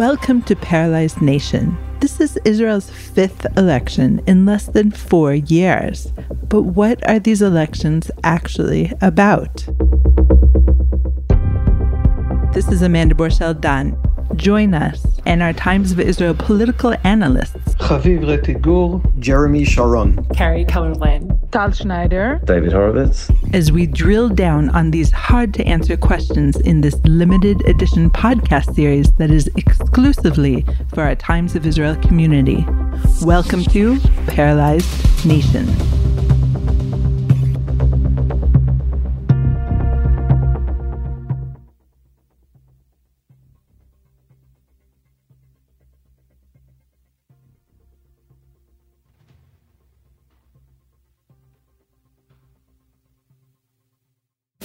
Welcome to Paralyzed Nation. This is Israel's fifth election in less than four years. But what are these elections actually about? This is Amanda Borschel Dan. Join us and our Times of Israel political analysts. Chaviv Retigur, Jeremy Sharon, Carrie Keller Lynn, Tal Schneider, David Horovitz. As we drill down on these hard to answer questions in this limited edition podcast series that is exclusively for our Times of Israel community. Welcome to Paralyzed Nation.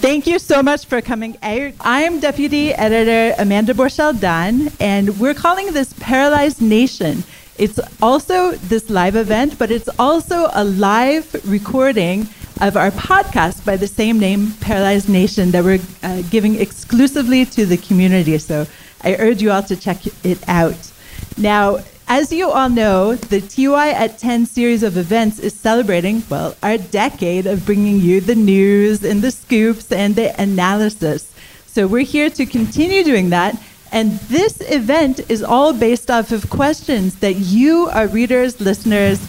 Thank you so much for coming out. I'm Deputy Editor Amanda Borschel Dan, and we're calling this Paralyzed Nation. It's also this live event, but it's also a live recording of our podcast by the same name, Paralyzed Nation, that we're uh, giving exclusively to the community. So I urge you all to check it out. Now, as you all know, the ToI at 10 series of events is celebrating, well, our decade of bringing you the news and the scoops and the analysis. So we're here to continue doing that. And this event is all based off of questions that you, our readers, listeners,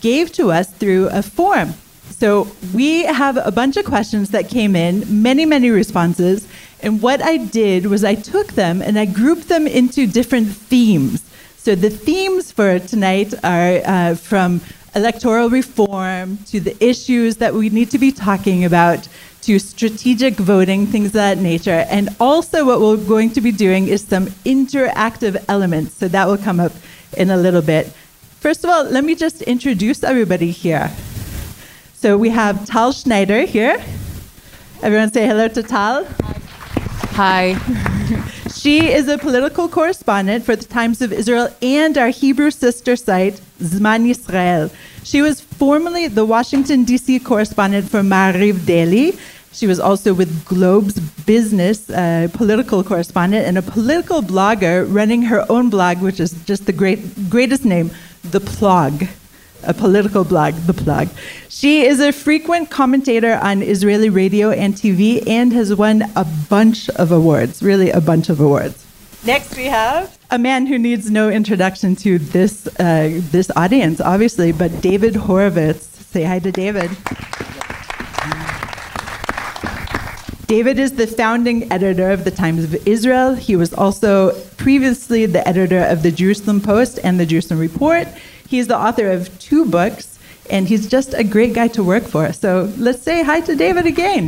gave to us through a form. So we have a bunch of questions that came in, many, many responses. And what I did was I took them and I grouped them into different themes. So the themes for tonight are uh, from electoral reform to the issues that we need to be talking about to strategic voting, things of that nature. And also, what we're going to be doing is some interactive elements. So that will come up in a little bit. First of all, let me just introduce everybody here. So we have Tal Schneider here. Everyone say hello to Tal. Hi. She is a political correspondent for the Times of Israel and our Hebrew sister site, Zman Yisrael. She was formerly the Washington, D.C. correspondent for Maariv Daily. She was also with Globes business political correspondent and a political blogger running her own blog, which is just the great, greatest name, The Plog a political blog, The Plog. She is a frequent commentator on Israeli radio and TV and has won a bunch of awards, really a bunch of awards. Next, we have a man who needs no introduction to this, uh, this audience, obviously, but David Horovitz. Say hi to David. David is the founding editor of the Times of Israel. He was also previously the editor of the Jerusalem Post and the Jerusalem Report. He's the author of two books, and he's just a great guy to work for. So let's say hi to David again.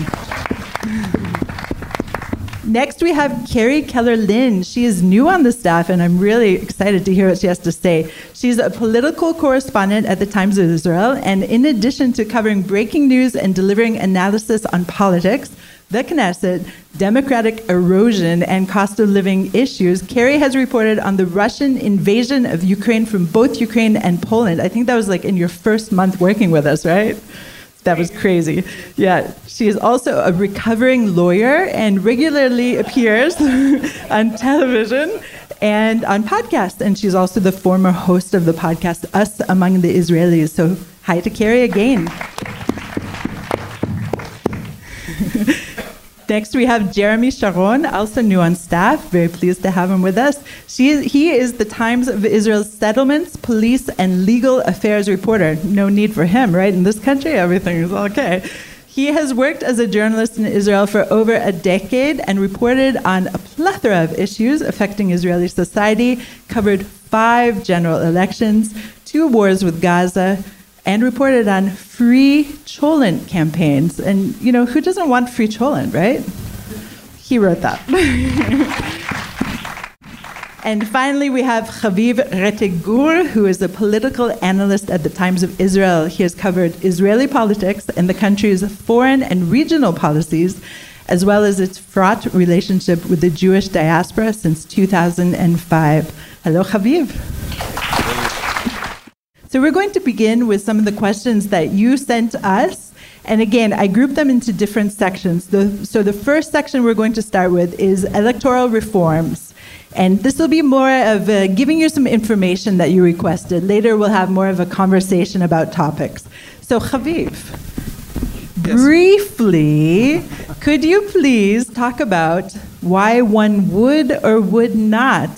Next, we have Carrie Keller Lynn. She is new on the staff, and I'm really excited to hear what she has to say. She's a political correspondent at the Times of Israel, and in addition to covering breaking news and delivering analysis on politics, the Knesset, democratic erosion, and cost of living issues, Carrie has reported on the Russian invasion of Ukraine from both Ukraine and Poland. I think that was like in your first month working with us, right? That was crazy. Yeah, she is also a recovering lawyer and regularly appears on television and on podcasts. And she's also the former host of the podcast Us Among the Israelis. So, hi to Carrie again. Next, we have Jeremy Sharon, also new on staff. Very pleased to have him with us. She, he is the Times of Israel's settlements, police, and legal affairs reporter. No need for him, right? In this country, everything is okay. He has worked as a journalist in Israel for over a decade and reported on a plethora of issues affecting Israeli society, covered five general elections, two wars with Gaza, and reported on free cholent campaigns. And, you know, who doesn't want free cholent, right? He wrote that. and finally, we have Chaviv Retegur, who is a political analyst at the Times of Israel. He has covered Israeli politics and the country's foreign and regional policies, as well as its fraught relationship with the Jewish diaspora since 2005. Hello, Haviv. So we're going to begin with some of the questions that you sent us. And again, I grouped them into different sections. The, so the first section we're going to start with is electoral reforms. And this will be more of uh, giving you some information that you requested. Later, we'll have more of a conversation about topics. So, Haviv, Yes. briefly, could you please talk about why one would or would not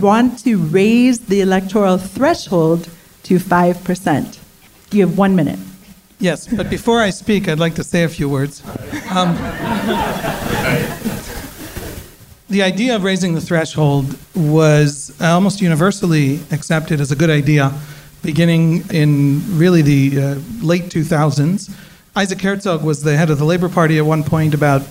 want to raise the electoral threshold to 5%? You have one minute. Yes, but before I speak, I'd like to say a few words. Um, the idea of raising the threshold was almost universally accepted as a good idea, beginning in really the uh, late 2000s. Isaac Herzog was the head of the Labor Party at one point, about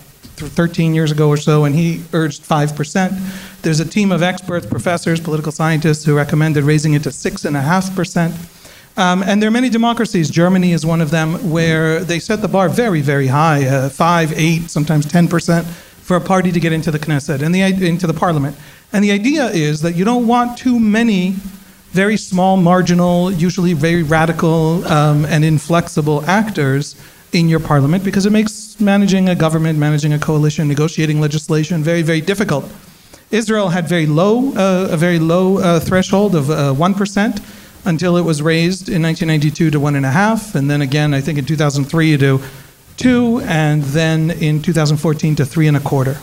13 years ago or so, and he urged 5%. There's a team of experts, professors, political scientists who recommended raising it to 6.5%. Um, and there are many democracies. Germany is one of them where they set the bar very, very high, uh, five, eight, sometimes ten percent, for a party to get into the Knesset and the into the parliament. And the idea is that you don't want too many very small, marginal, usually very radical um, and inflexible actors in your parliament because it makes managing a government, managing a coalition, negotiating legislation very, very difficult. Israel had very low, uh, a very low uh, threshold of uh, one until it was raised in 1992 to one and then again, I think in 2003 to two, and then in 2014 to three and a quarter.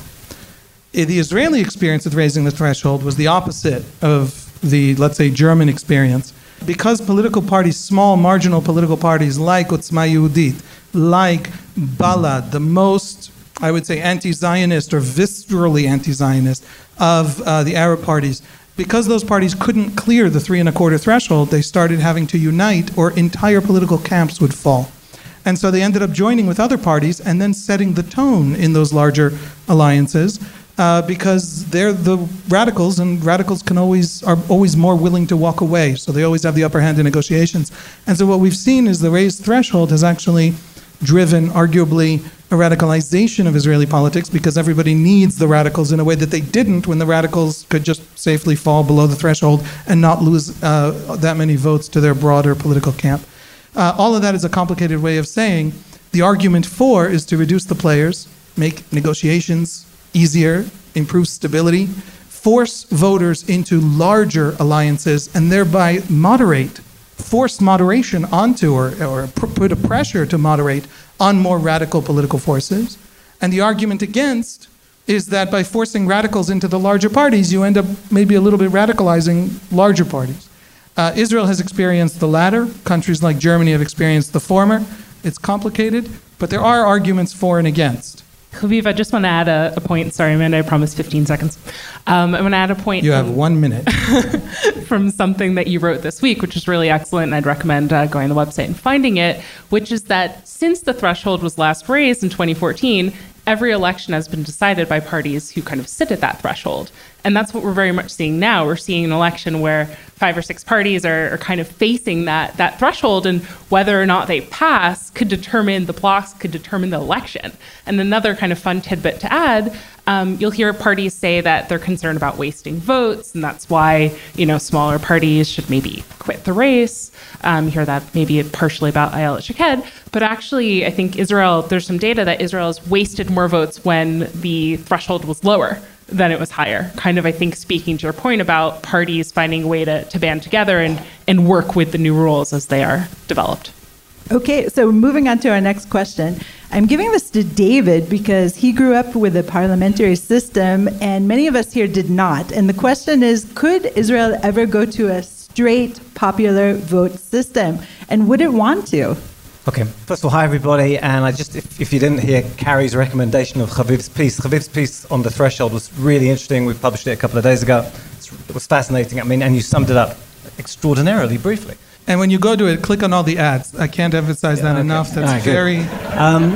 Eh, The Israeli experience with raising the threshold was the opposite of the, let's say, German experience. Because political parties, small marginal political parties like Otzma Yehudit, like Balad, the most, I would say, anti Zionist or viscerally anti Zionist of uh, the Arab parties, because those parties couldn't clear the three and a quarter threshold, they started having to unite, or entire political camps would fall. And so they ended up joining with other parties and then setting the tone in those larger alliances. Uh, because they're the radicals, and radicals can always are always more willing to walk away, so they always have the upper hand in negotiations. And so what we've seen is the raised threshold has actually driven, arguably, a radicalization of Israeli politics because everybody needs the radicals in a way that they didn't when the radicals could just safely fall below the threshold and not lose uh, that many votes to their broader political camp. Uh, all of that is a complicated way of saying the argument for is to reduce the players, make negotiations easier, improve stability, force voters into larger alliances, and thereby moderate, force moderation onto or, or put a pressure to moderate on more radical political forces. And the argument against is that by forcing radicals into the larger parties, you end up maybe a little bit radicalizing larger parties. Uh, Israel has experienced the latter. Countries like Germany have experienced the former. It's complicated, but there are arguments for and against. Haviv, I just want to add a, a point. Sorry, Amanda, I promised 15 seconds. Um, I want to add a point You have from, one minute. from something that you wrote this week, which is really excellent, and I'd recommend uh, going to the website and finding it, which is that since the threshold was last raised in 2014, every election has been decided by parties who kind of sit at that threshold. And that's what we're very much seeing now. We're seeing an election where five or six parties are, are kind of facing that, that threshold, and whether or not they pass could determine the blocks, could determine the election. And another kind of fun tidbit to add um, you'll hear parties say that they're concerned about wasting votes, and that's why you know smaller parties should maybe quit the race. Um, you hear that maybe partially about Ayelet Shaked, but actually, I think Israel. There's some data that Israel has wasted more votes when the threshold was lower than it was higher. Kind of, I think, speaking to your point about parties finding a way to, to band together and and work with the new rules as they are developed. Okay, so moving on to our next question. I'm giving this to David because he grew up with a parliamentary system and many of us here did not. And the question is could Israel ever go to a straight popular vote system? And would it want to? Okay, first of all, hi everybody. And I just, if, if you didn't hear Carrie's recommendation of Haviv's piece, Haviv's piece on the threshold was really interesting. We published it a couple of days ago. It's, it was fascinating. I mean, and you summed it up extraordinarily briefly. And when you go to it, click on all the ads. I can't emphasize that okay. enough. That's good. very. Um,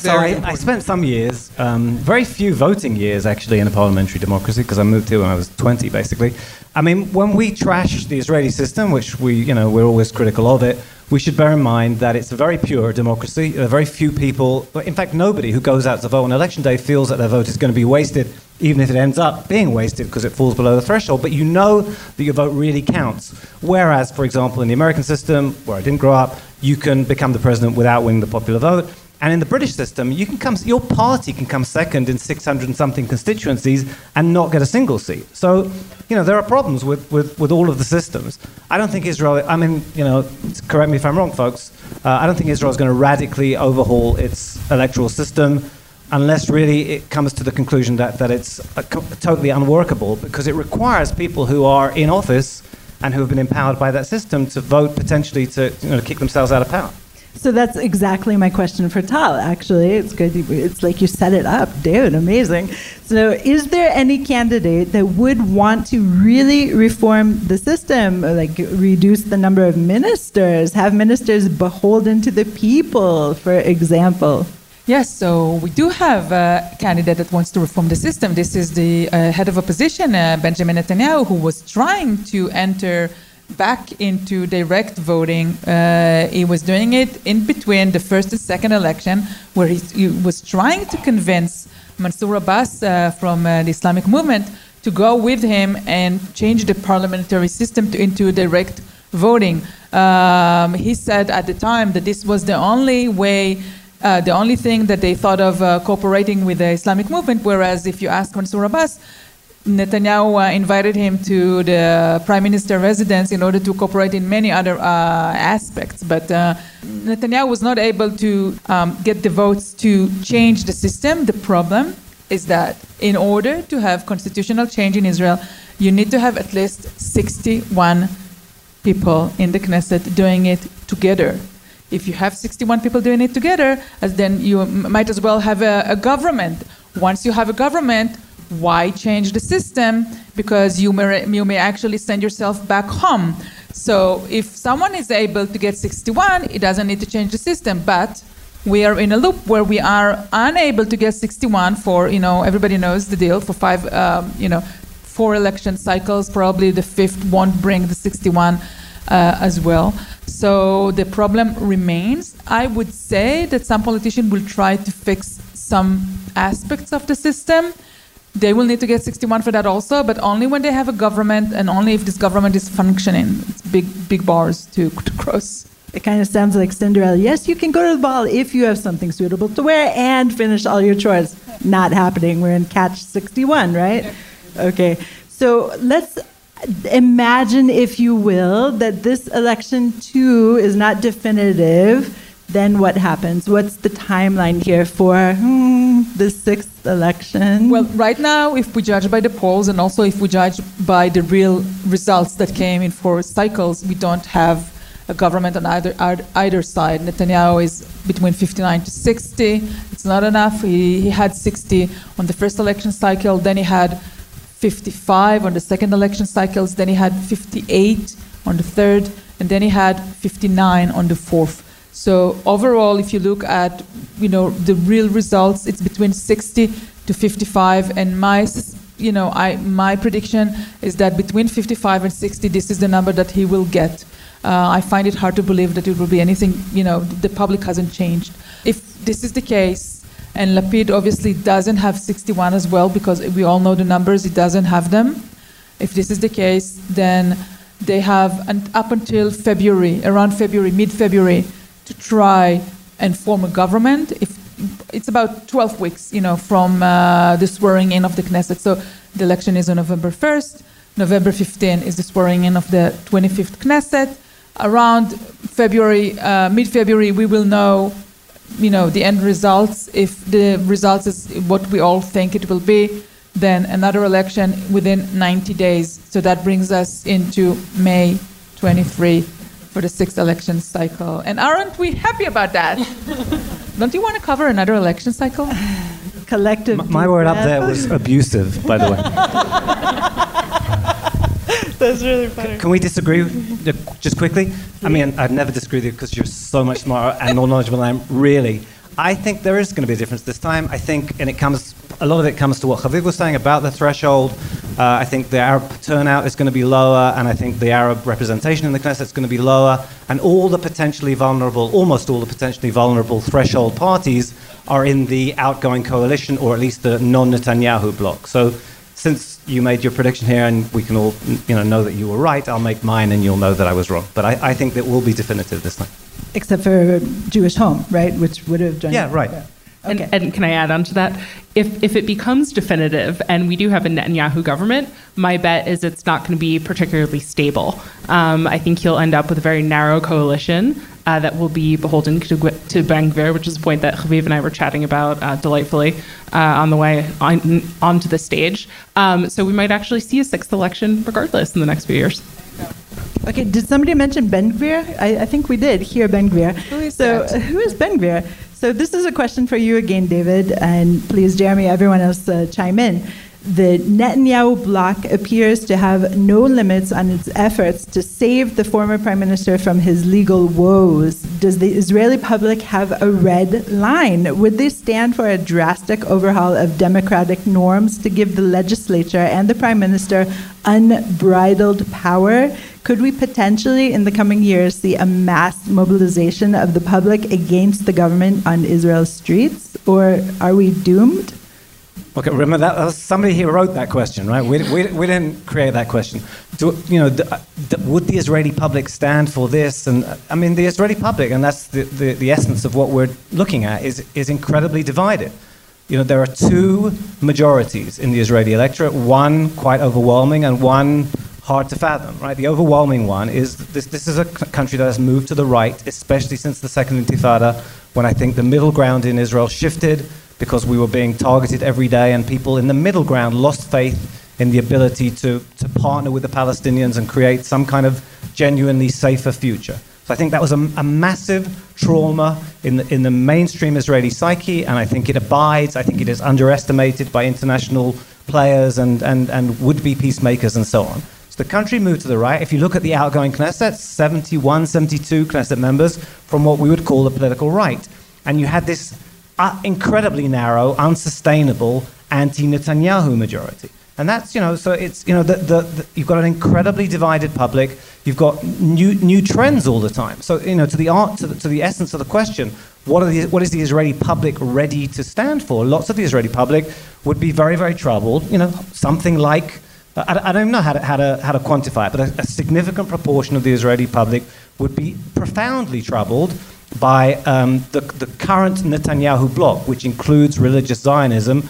so I, I spent some years, um, very few voting years actually in a parliamentary democracy because I moved here when I was 20 basically. I mean, when we trash the Israeli system, which we, you know, we're always critical of it, we should bear in mind that it's a very pure democracy. There are very few people, but in fact, nobody who goes out to vote on election day feels that their vote is going to be wasted, even if it ends up being wasted because it falls below the threshold. But you know that your vote really counts. Whereas, for example, in the American system, where I didn't grow up, you can become the president without winning the popular vote. And in the British system, you can come, your party can come second in 600 and something constituencies and not get a single seat. So, you know, there are problems with, with, with all of the systems. I don't think Israel, I mean, you know, correct me if I'm wrong, folks, uh, I don't think Israel is going to radically overhaul its electoral system unless really it comes to the conclusion that, that it's co- totally unworkable because it requires people who are in office and who have been empowered by that system to vote potentially to you know, kick themselves out of power. So that's exactly my question for Tal. Actually, it's good. It's like you set it up, dude. Amazing. So, is there any candidate that would want to really reform the system, like reduce the number of ministers, have ministers beholden to the people, for example? Yes, so we do have a candidate that wants to reform the system. This is the uh, head of opposition, uh, Benjamin Netanyahu, who was trying to enter back into direct voting. Uh, he was doing it in between the first and second election, where he, he was trying to convince Mansour Abbas uh, from uh, the Islamic movement to go with him and change the parliamentary system to, into direct voting. Um, he said at the time that this was the only way. Uh, the only thing that they thought of uh, cooperating with the Islamic movement, whereas if you ask Mansour Abbas, Netanyahu uh, invited him to the prime minister residence in order to cooperate in many other uh, aspects. But uh, Netanyahu was not able to um, get the votes to change the system. The problem is that in order to have constitutional change in Israel, you need to have at least 61 people in the Knesset doing it together. If you have 61 people doing it together, then you might as well have a, a government. Once you have a government, why change the system? Because you may, you may actually send yourself back home. So if someone is able to get 61, it doesn't need to change the system. But we are in a loop where we are unable to get 61 for, you know, everybody knows the deal, for five, um, you know, four election cycles. Probably the fifth won't bring the 61 uh, as well. So the problem remains. I would say that some politicians will try to fix some aspects of the system they will need to get 61 for that also, but only when they have a government and only if this government is functioning. It's big, big bars to, to cross. It kind of sounds like Cinderella. Yes, you can go to the ball if you have something suitable to wear and finish all your chores. Not happening. We're in catch 61, right? Okay. So let's imagine, if you will, that this election too is not definitive then what happens? What's the timeline here for hmm, the sixth election? Well, right now, if we judge by the polls and also if we judge by the real results that came in four cycles, we don't have a government on either either side. Netanyahu is between 59 to 60. It's not enough. He, he had 60 on the first election cycle, then he had 55 on the second election cycles, then he had 58 on the third, and then he had 59 on the fourth. So overall, if you look at you know the real results, it's between 60 to 55, and my you know I my prediction is that between 55 and 60, this is the number that he will get. Uh, I find it hard to believe that it will be anything. You know, the public hasn't changed. If this is the case, and Lapid obviously doesn't have 61 as well, because we all know the numbers, he doesn't have them. If this is the case, then they have an, up until February, around February, mid-February to try and form a government. If it's about 12 weeks, you know, from uh, the swearing in of the Knesset. So the election is on November 1st. November 15 is the swearing in of the 25th Knesset. Around February, uh, mid-February, we will know, you know, the end results. If the results is what we all think it will be, then another election within 90 days. So that brings us into May 23 for the sixth election cycle. And aren't we happy about that? Don't you want to cover another election cycle? Collective. M- my word up there was abusive, by the way. That's really funny. Can we disagree just quickly? I mean, I'd never disagree with you because you're so much smarter and more knowledgeable than I am, really. I think there is going to be a difference this time. I think, and it comes, a lot of it comes to what Haviv was saying about the threshold. Uh, I think the Arab turnout is going to be lower, and I think the Arab representation in the Knesset is going to be lower, and all the potentially vulnerable, almost all the potentially vulnerable threshold parties are in the outgoing coalition, or at least the non-Netanyahu bloc. So, since you made your prediction here, and we can all, you know, know that you were right, I'll make mine, and you'll know that I was wrong. But I, I think that will be definitive this time. Except for Jewish Home, right? Which would have done. Yeah, right. And, Okay. and can I add on to that? If, if it becomes definitive and we do have a Netanyahu government, my bet is it's not going to be particularly stable. Um, I think he'll end up with a very narrow coalition uh, that will be beholden to, Gw- to Ben Gvir, which is a point that Haviv and I were chatting about uh, delightfully uh, on the way on, onto the stage. Um, so we might actually see a sixth election regardless in the next few years. Okay, did somebody mention Ben Gvir? I, I think we did hear Ben Gvir. Who is so, that? who is Ben Gvir? So, this is a question for you again, David, and please, Jeremy, everyone else uh, chime in. The Netanyahu bloc appears to have no limits on its efforts to save the former prime minister from his legal woes. Does the Israeli public have a red line? Would they stand for a drastic overhaul of democratic norms to give the legislature and the prime minister unbridled power? Could we potentially, in the coming years, see a mass mobilization of the public against the government on Israel's streets? Or are we doomed? Okay, remember that that somebody here wrote that question, right? We, we, we didn't create that question. Do, you know, d- would the Israeli public stand for this? And uh, I mean, the Israeli public, and that's the, the, the essence of what we're looking at, is, is incredibly divided. You know, there are two majorities in the Israeli electorate, one quite overwhelming and one hard to fathom, right? The overwhelming one is this, this is a country that has moved to the right, especially since the Second Intifada, when I think the middle ground in Israel shifted because we were being targeted every day and people in the middle ground lost faith in the ability to, to partner with the Palestinians and create some kind of genuinely safer future. So I think that was a, a massive trauma in the, in the mainstream Israeli psyche, and I think it abides. I think it is underestimated by international players and, and, and would be peacemakers and so on. So the country moved to the right. If you look at the outgoing Knesset, 71, 72 Knesset members from what we would call the political right. And you had this incredibly narrow, unsustainable anti-Netanyahu majority. And that's, you know, so it's, you know, the, the, the, you've got an incredibly divided public. You've got new, new trends all the time. So, you know, to the, art, to the, to the essence of the question, what, are the, what is the Israeli public ready to stand for? Lots of the Israeli public would be very, very troubled. You know, something like, I, I don't know how to, how to, how to quantify it, but a, a significant proportion of the Israeli public would be profoundly troubled by um, the, the current Netanyahu bloc, which includes religious Zionism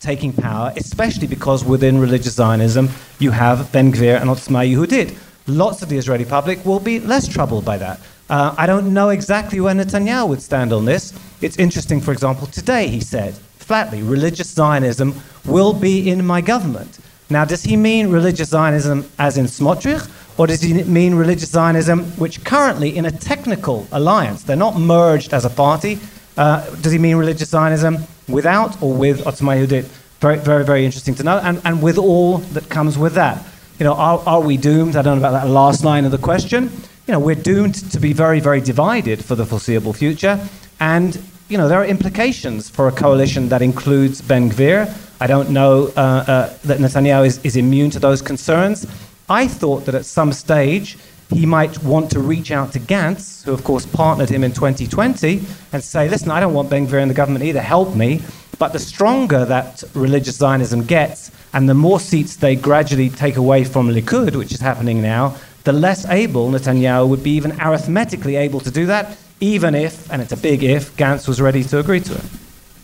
taking power, especially because within religious Zionism you have Ben Gvir and Otzma Yehudit. Lots of the Israeli public will be less troubled by that. Uh, I don't know exactly where Netanyahu would stand on this. It's interesting, for example, today he said flatly, religious Zionism will be in my government. Now, does he mean religious Zionism as in Smotrich, or does he mean religious Zionism, which currently in a technical alliance, they're not merged as a party? Uh, does he mean religious Zionism without or with Otzma Yehudit? Very, very, very interesting to know, and, and with all that comes with that. You know, are, are we doomed? I don't know about that last line of the question. You know, we're doomed to be very, very divided for the foreseeable future, and you know, there are implications for a coalition that includes Ben Gvir. I don't know uh, uh, that Netanyahu is, is immune to those concerns. I thought that at some stage he might want to reach out to Gantz, who of course partnered him in 2020, and say, listen, I don't want Ben Gvir in the government either, help me. But the stronger that religious Zionism gets, and the more seats they gradually take away from Likud, which is happening now, the less able Netanyahu would be even arithmetically able to do that, even if, and it's a big if, Gantz was ready to agree to it.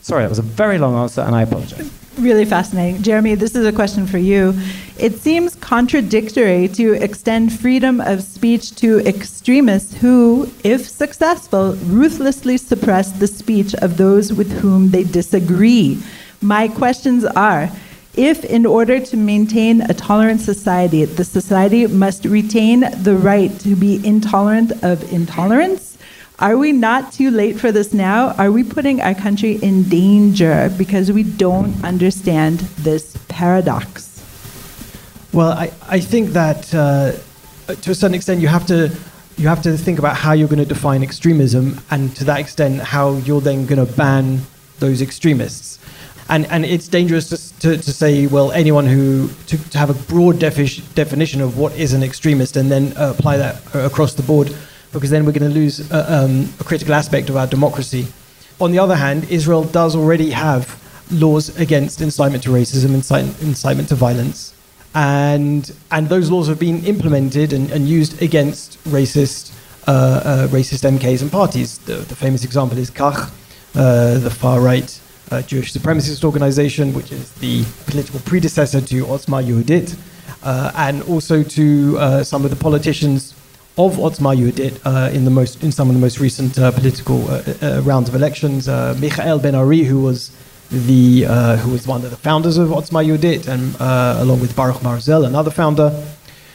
Sorry, that was a very long answer, and I apologize. Really fascinating. Jeremy, this is a question for you. It seems contradictory to extend freedom of speech to extremists who, if successful, ruthlessly suppress the speech of those with whom they disagree. My questions are if, in order to maintain a tolerant society, the society must retain the right to be intolerant of intolerance, are we not too late for this now? Are we putting our country in danger because we don't understand this paradox? Well, I, I think that uh, to a certain extent you have to you have to think about how you're going to define extremism, and to that extent, how you're then going to ban those extremists. And and it's dangerous to, to, to say, well, anyone who to, to have a broad defi- definition of what is an extremist, and then uh, apply that uh, across the board, because then we're going to lose uh, um, a critical aspect of our democracy. On the other hand, Israel does already have laws against incitement to racism, incite, incitement to violence and and those laws have been implemented and, and used against racist uh, uh, racist MKs and parties. The, the famous example is Kach, uh, the far right uh, Jewish supremacist organization, which is the political predecessor to Otzma Yehudit, uh, and also to some of the politicians of Otzma Yehudit uh, in the most in some of the most recent uh, political uh, uh, rounds of elections. Uh, Michael Ben Ari, who was the uh, who was one of the founders of Otzma Yehudit, and uh, along with Baruch Marzel, another founder.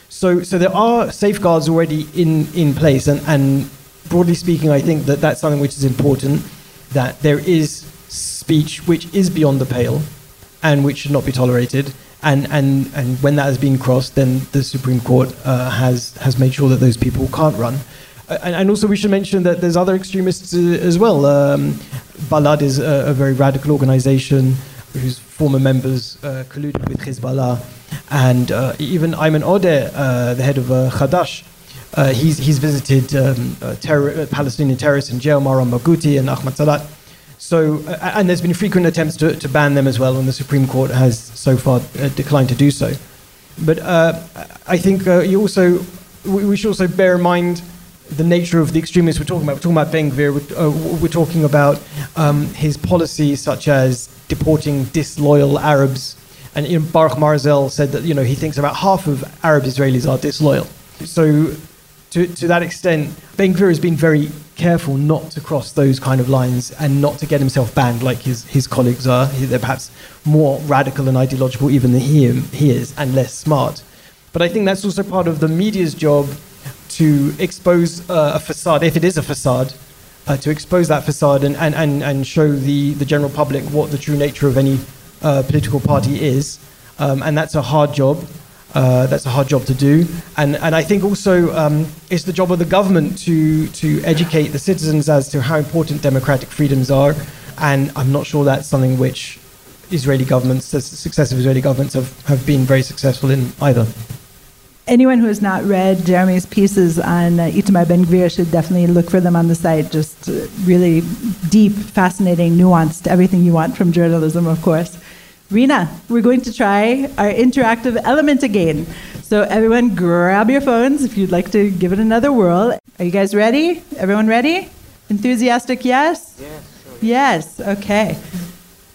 So, so there are safeguards already in, in place, and, and broadly speaking, I think that that's something which is important. That there is speech which is beyond the pale, and which should not be tolerated. And, and, and when that has been crossed, then the Supreme Court uh, has, has made sure that those people can't run. Uh, and, and also, we should mention that there's other extremists uh, as well. Um, Balad is a, a very radical organization whose former members uh, colluded with Hezbollah. And uh, even Ayman Odeh, uh, the head of uh, he's, he's visited um, terror, Palestinian terrorists in jail, Marwan Barghouti and Ahmad Sa'adat. So, and there's been frequent attempts to, to ban them as well, and the Supreme Court has so far uh, declined to do so. But uh, I think uh, you also, we, we should also bear in mind the nature of the extremists we're talking about. We're talking about Ben Gvir, we're, uh, we're talking about um, his policies such as deporting disloyal Arabs. And you know, Baruch Marzel said that you know, he thinks about half of Arab Israelis are disloyal. So to, to that extent, Ben Gvir has been very careful not to cross those kind of lines and not to get himself banned like his, his colleagues are. They're perhaps more radical and ideological even than he, he is and less smart. But I think that's also part of the media's job to expose uh, a facade, if it is a facade, uh, to expose that facade and, and, and, and show the, the general public what the true nature of any uh, political party is. Um, and that's a hard job. Uh, that's a hard job to do. And, and I think also um, it's the job of the government to, to educate the citizens as to how important democratic freedoms are. And I'm not sure that's something which Israeli governments, successive Israeli governments, have, have been very successful in either. Anyone who has not read Jeremy's pieces on uh, Itamar Ben Gvir should definitely look for them on the site. Just uh, really deep, fascinating, nuanced, everything you want from journalism, of course. Rena, we're going to try our interactive element again. So, everyone, grab your phones if you'd like to give it another whirl. Are you guys ready? Everyone ready? Enthusiastic, yes? Yes. Yes, okay.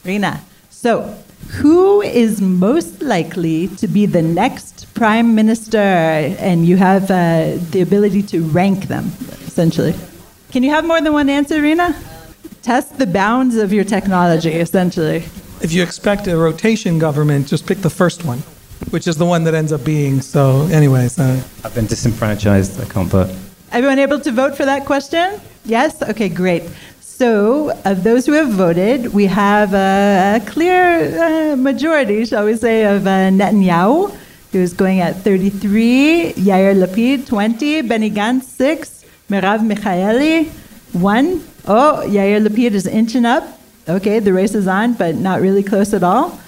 Rena, so who is most likely to be the next prime minister? And you have uh, the ability to rank them, essentially. Can you have more than one answer, Rena? Test the bounds of your technology, essentially. If you expect a rotation government, just pick the first one, which is the one that ends up being. So, anyways, uh, I've been disenfranchised. I can't vote. Everyone able to vote for that question? Yes? Okay, great. So, of those who have voted, we have a, a clear uh, majority, shall we say, of uh, Netanyahu, who's going at 33, Yair Lapid, 20, Benny Gantz, 6, Merav Michaeli, 1. Oh, Yair Lapid is inching up. Okay, the race is on, but not really close at all.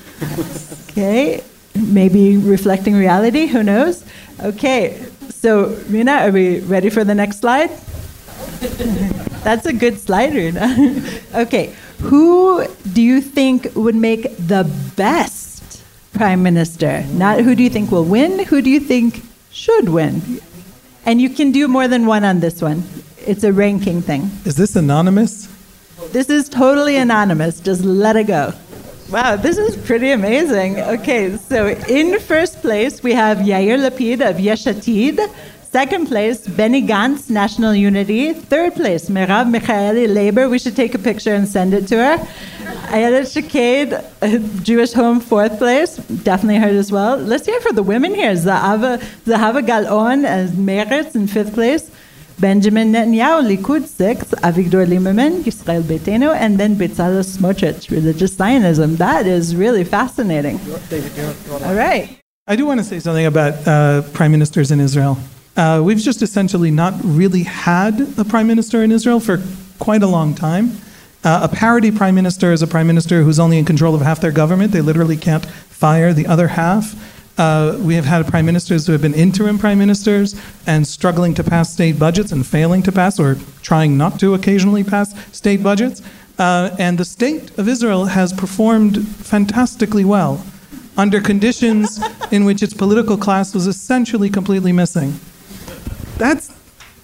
Okay, maybe reflecting reality, who knows? Okay, so Rina, are we ready for the next slide? That's a good slide, Rina. okay, who do you think would make the best prime minister? Not who do you think will win, who do you think should win? And you can do more than one on this one. It's a ranking thing. is this anonymous? This is totally anonymous. Just let it go. Wow, this is pretty amazing. Okay, so in first place, we have Yair Lapid of Yesh Atid. Second place, Benny Gantz, National Unity. Third place, Merav Michaeli, Labor. We should take a picture and send it to her. Ayelet Shaked, uh, Jewish Home, fourth place. Definitely heard as well. Let's hear for the women here. Zahava, Zahava Galon and Meretz in fifth place. Benjamin Netanyahu, Likud, sixth. Avigdor Lieberman, Yisrael Beitenu, and then Bezalel Smotrich, Religious Zionism. That is really fascinating. All right. I do want to say something about uh, prime ministers in Israel. Uh, we've just essentially not really had a prime minister in Israel for quite a long time. Uh, a parody prime minister is a prime minister who's only in control of half their government. They literally can't fire the other half. Uh, we have had prime ministers who have been interim prime ministers and struggling to pass state budgets and failing to pass or trying not to occasionally pass state budgets. Uh, and the state of Israel has performed fantastically well under conditions in which its political class was essentially completely missing. That's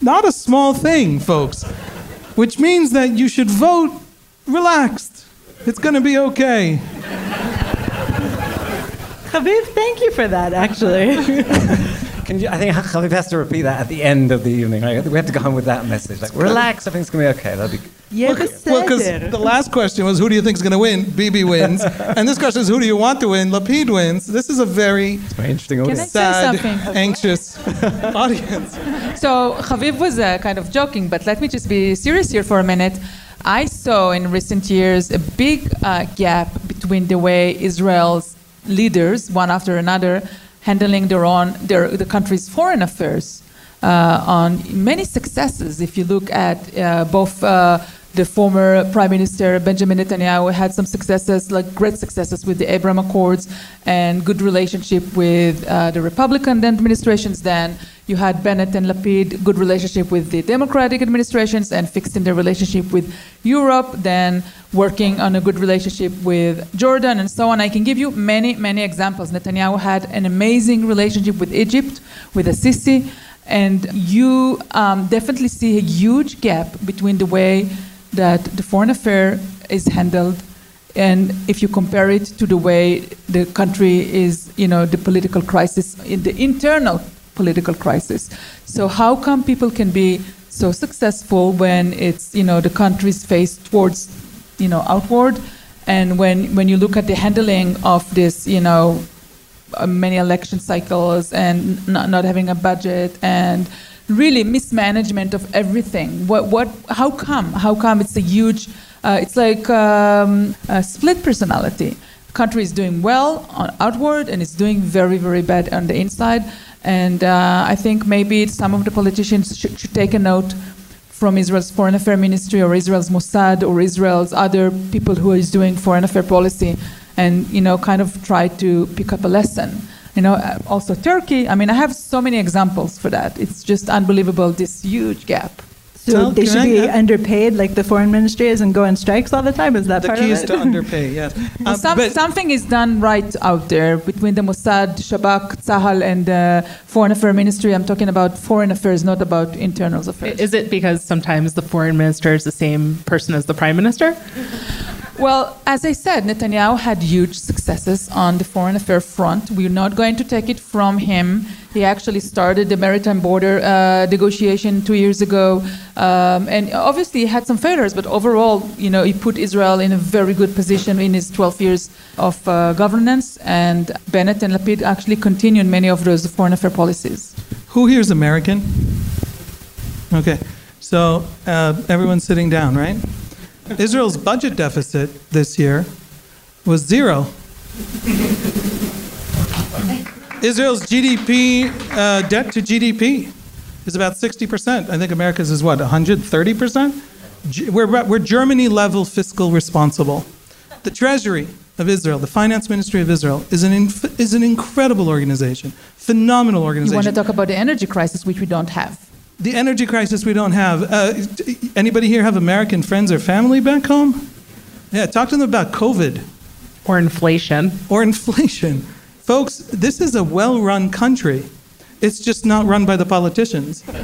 not a small thing, folks, which means that you should vote relaxed. It's going to be okay. Haviv, thank you for that, actually. Can you, I think Haviv has to repeat that at the end of the evening. Right? We have to go home with that message. Like, relax, everything's going to be okay. That'll be Yeah, Well, because the last question was who do you think is going to win? Bibi wins. and this question is who do you want to win? Lapid wins. This is a very very interesting Can I audience. say sad, something? anxious audience. So Haviv was uh, kind of joking, but let me just be serious here for a minute. I saw in recent years a big uh, gap between the way Israel's leaders, one after another, handling their own their the country's foreign affairs. Uh, on many successes, if you look at uh, both. The former Prime Minister Benjamin Netanyahu had some successes, like great successes with the Abraham Accords and good relationship with uh, the Republican administrations then. You had Bennett and Lapid, good relationship with the Democratic administrations and fixing their relationship with Europe, then working on a good relationship with Jordan and so on. I can give you many, many examples. Netanyahu had an amazing relationship with Egypt, with Assisi, and you um, definitely see a huge gap between the way that the foreign affair is handled and if you compare it to the way the country is, you know, the political crisis, the internal political crisis. So how come people can be so successful when it's, you know, the country's face towards, you know, outward, and when when you look at the handling of this, you know, uh, many election cycles and not, not having a budget and really mismanagement of everything. What, what, how come? How come it's a huge, uh, it's like um, a split personality. Country is doing well on outward and it's doing very, very bad on the inside. And uh, I think maybe some of the politicians should, should take a note from Israel's foreign affairs ministry or Israel's Mossad or Israel's other people who is doing foreign affairs policy and, you know, kind of try to pick up a lesson you know, uh, also Turkey. I mean, I have so many examples for that. It's just unbelievable, this huge gap. So Tell- they should I- be underpaid like the foreign ministry is and go on strikes all the time? Is that The part key of is it? to underpay, yes. Well, Um, some, but- something is done right out there between the Mossad, Shabak, Tzahal, and the Foreign Affairs Ministry. I'm talking about foreign affairs, not about internal affairs. Is it because sometimes the foreign minister is the same person as the prime minister? Well, as I said, Netanyahu had huge successes on the foreign affairs front. We're not going to take it from him. He actually started the maritime border uh, negotiation two years ago, um, and obviously he had some failures. But overall, you know, he put Israel in a very good position in his 12 years of uh, governance. And Bennett and Lapid actually continued many of those foreign affairs policies. Who here is American? Okay, so uh, everyone's sitting down, right? Israel's budget deficit this year was zero. Israel's GDP, uh, debt to GDP, is about 60%. I think America's is what, 130%? G- We're, we're Germany level fiscal responsible. The Treasury of Israel, the Finance Ministry of Israel, is an, inf- is an incredible organization, phenomenal organization. You want to talk about the energy crisis, which we don't have. The energy crisis we don't have. Uh, anybody here have American friends or family back home? Yeah, talk to them about COVID Or inflation? or inflation. Folks, this is a well run country. It's just not run by the politicians.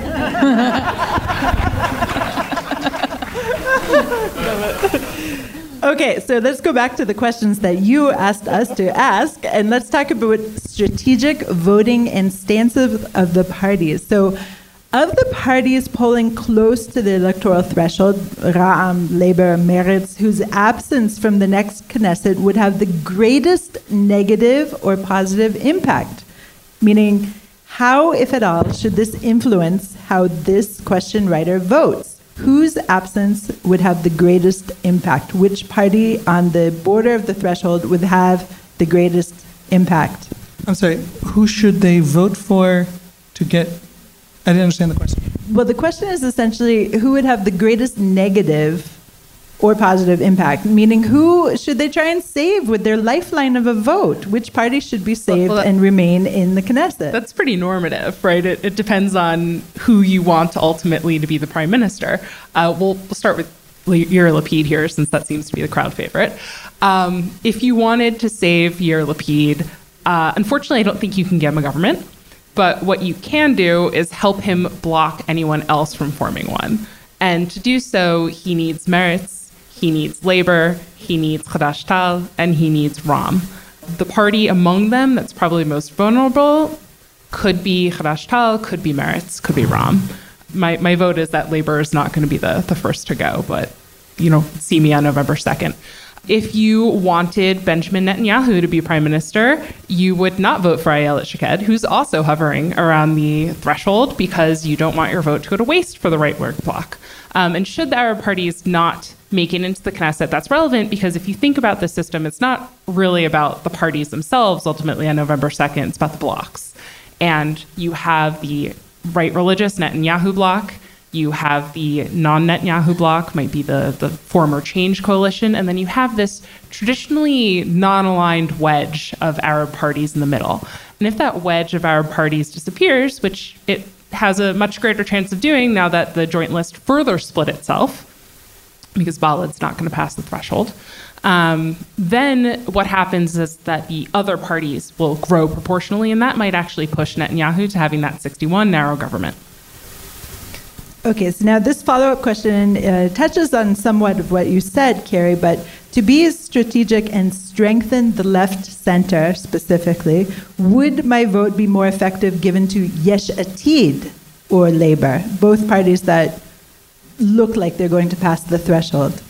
Okay, so let's go back to the questions that you asked us to ask, and let's talk about strategic voting and stances of the parties. So, of the parties polling close to the electoral threshold, Ra'am, Labour, Meretz, whose absence from the next Knesset would have the greatest negative or positive impact, meaning how, if at all, should this influence how this question writer votes? Whose absence would have the greatest impact? Which party on the border of the threshold would have the greatest impact? I'm sorry, who should they vote for to get? I didn't understand the question. Well, the question is essentially who would have the greatest negative or positive impact, meaning who should they try and save with their lifeline of a vote? Which party should be saved well, that- and remain in the Knesset? That's pretty normative, right? It, it depends on who you want ultimately to be the prime minister. Uh, we'll, we'll start with Yair Lapid here, since that seems to be the crowd favorite. Um, if you wanted to save Yair Lapid, uh, unfortunately, I don't think you can get him a government. But what you can do is help him block anyone else from forming one. And to do so, he needs Meretz, he needs Labor, he needs Hadash Ta'al, and he needs Ra'am. The party among them that's probably most vulnerable could be Hadash Ta'al, could be Meretz, could be Ra'am. My, my vote is that Labor is not going to be the, the first to go, but you know, see me on November 2nd. If you wanted Benjamin Netanyahu to be prime minister, you would not vote for Ayelet Shaked, who's also hovering around the threshold because you don't want your vote to go to waste for the right wing bloc. Um, and should the Arab parties not make it into the Knesset, that's relevant because if you think about the system, it's not really about the parties themselves ultimately on November 2nd, it's about the blocks. And you have the right religious Netanyahu bloc, you have the non-Netanyahu bloc, might be the, the former Change coalition, and then you have this traditionally non-aligned wedge of Arab parties in the middle. And if that wedge of Arab parties disappears, which it has a much greater chance of doing now that the joint list further split itself, because Balad's not going to pass the threshold, um, then what happens is that the other parties will grow proportionally, and that might actually push Netanyahu to having that 61 narrow government. Okay, so now this follow up question uh, touches on somewhat of what you said, Carrie, but to be strategic and strengthen the left center specifically, would my vote be more effective given to Yesh Atid or Labor, both parties that look like they're going to pass the threshold?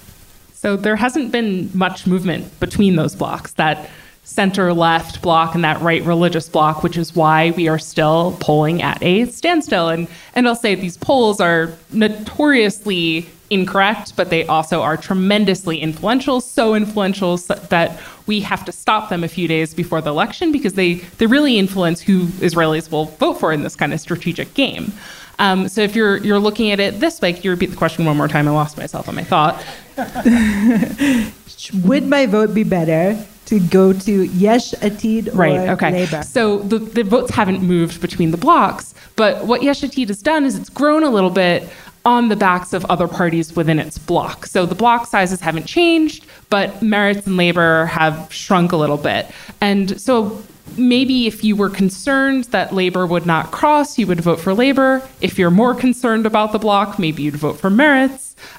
So there hasn't been much movement between those blocks. That center left block and that right religious block, which is why we are still polling at a standstill. And, and I'll say these polls are notoriously incorrect, but they also are tremendously influential, so influential that we have to stop them a few days before the election because they, they really influence who Israelis will vote for in this kind of strategic game. Um, so if you're you're looking at it this way, can you repeat the question one more time? I lost myself on my thought. Would my vote be better to go to Yesh Atid or right, okay. Labour. So the, the votes haven't moved between the blocks, but what Yesh Atid has done is it's grown a little bit on the backs of other parties within its block. So the block sizes haven't changed, but Meretz and Labor have shrunk a little bit. And so maybe if you were concerned that Labor would not cross, you would vote for Labor. If you're more concerned about the block, maybe you'd vote for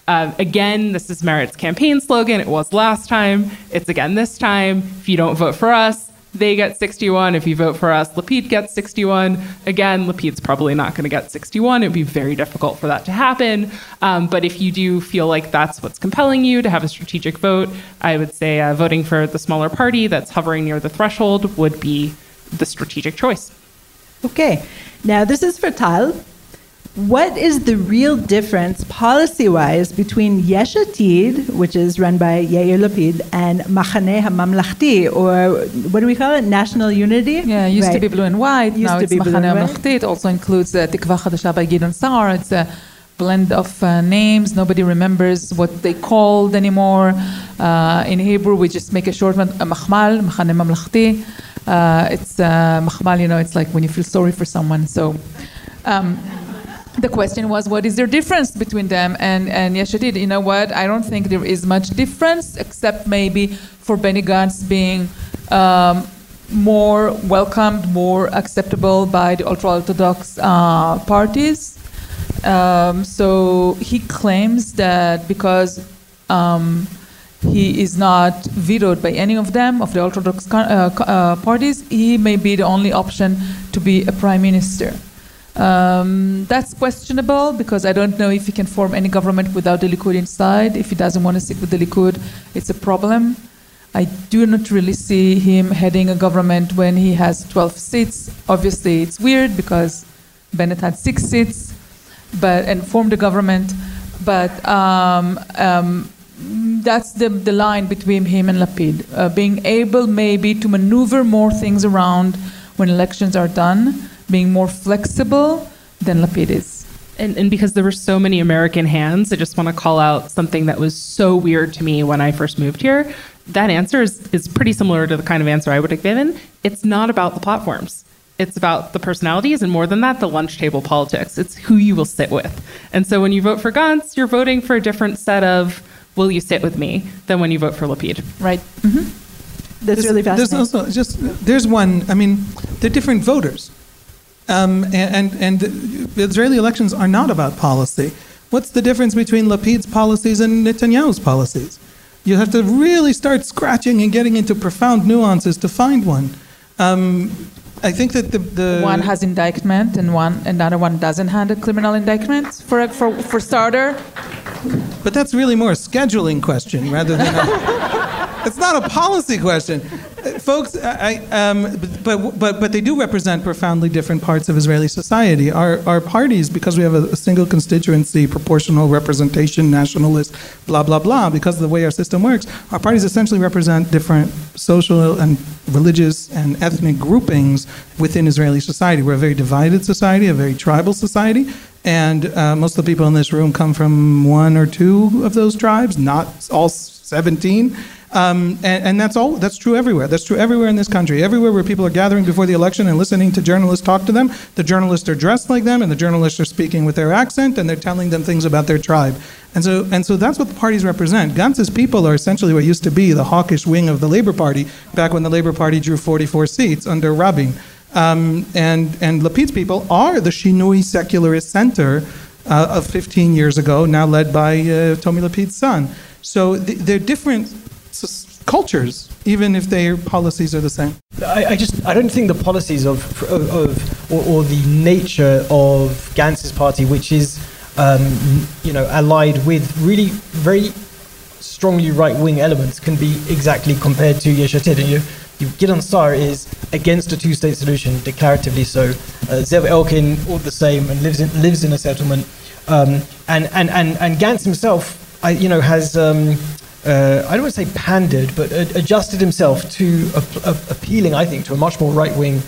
Uh, again, this is Meretz's campaign slogan. It was last time. It's again this time. If you don't vote for us, they get 61. If you vote for us, Lapid gets 61. Again, Lapid's probably not going to get 61. It would be very difficult for that to happen. Um, but if you do feel like that's what's compelling you to have a strategic vote, I would say uh, voting for the smaller party that's hovering near the threshold would be the strategic choice. Okay. Now, this is for Tal. What is the real difference policy wise between Yesh Atid, which is run by Yair Lapid, and Machaneh HaMamlachti, or what do we call it? National Unity? Yeah, it used right. to be blue and white. Used now it's Machaneh HaMamlachti. It also includes uh, Tikva Chadasha by Gideon Sa'ar. It's a blend of uh, names. Nobody remembers what they called anymore. Uh, in Hebrew, we just make a short one, uh, Machmal, Machaneh Mamlachti. Uh, it's uh, Machmal, you know, it's like when you feel sorry for someone. So. Um, the question was, what is the difference between them and, and Atid? You know what? I don't think there is much difference, except maybe for Benny Gantz being um, more welcomed, more acceptable by the ultra Orthodox uh, parties. Um, so he claims that because um, he is not vetoed by any of them, of the ultra Orthodox uh, uh, parties, he may be the only option to be a prime minister. Um, that's questionable because I don't know if he can form any government without the Likud inside. If he doesn't want to stick with the Likud, it's a problem. I do not really see him heading a government when he has 12 seats. Obviously, it's weird because Bennett had six seats, but and formed a government. But um, um, that's the, the line between him and Lapid, uh, being able maybe to maneuver more things around when elections are done being more flexible than Lapid is. And, and, because there were so many American hands, I just want to call out something that was so weird to me when I first moved here. That answer is, is pretty similar to the kind of answer I would have given. It's not about the platforms. It's about the personalities, and more than that, the lunch table politics. It's who you will sit with. And so when you vote for Gantz, you're voting for a different set of will you sit with me than when you vote for Lapid. Right. Mm-hmm. That's really fascinating. There's also just there's one. I mean, they're different voters Um, and, and, and Israeli elections are not about policy. What's the difference between Lapid's policies and Netanyahu's policies? You have to really start scratching and getting into profound nuances to find one. Um, I think that the, the one has indictment and one another one doesn't have a criminal indictment for for for starter. But that's really more a scheduling question rather than a, it's not a policy question. Folks, I, um, but, but, but they do represent profoundly different parts of Israeli society. Our, our parties, because we have a, a single constituency, proportional representation, nationalist, blah, blah, blah, because of the way our system works, our parties essentially represent different social and religious and ethnic groupings within Israeli society. We're a very divided society, a very tribal society, and uh, most of the people in this room come from one or two of those tribes, not all 17. Um, and, and, that's all. That's true everywhere. That's true everywhere in this country. Everywhere where people are gathering before the election and listening to journalists talk to them, the journalists are dressed like them, and the journalists are speaking with their accent, and they're telling them things about their tribe. And so, and so that's what the parties represent. Gantz's people are essentially what used to be the hawkish wing of the Labor Party back when the Labor Party drew 44 seats under Rabin. Um, and, and Lapid's people are the Shinui secularist center uh, of 15 years ago, now led by uh, Tomi Lapid's son. So th- they're different cultures, even if their policies are the same. I, I just I don't think the policies of, of, of or, or, the nature of Gantz's party, which is um, you know allied with really very strongly right wing elements, can be exactly compared to Yesh Atid. And you Gideon Sa'ar is against a two-state solution, declaratively so. Uh, Zev Elkin, all the same, and lives in, lives in a settlement. Um, and, and, and, and Gantz himself, I, you know, has, um, uh, I don't want to say pandered, but adjusted himself to a, a, appealing, I think, to a much more right-wing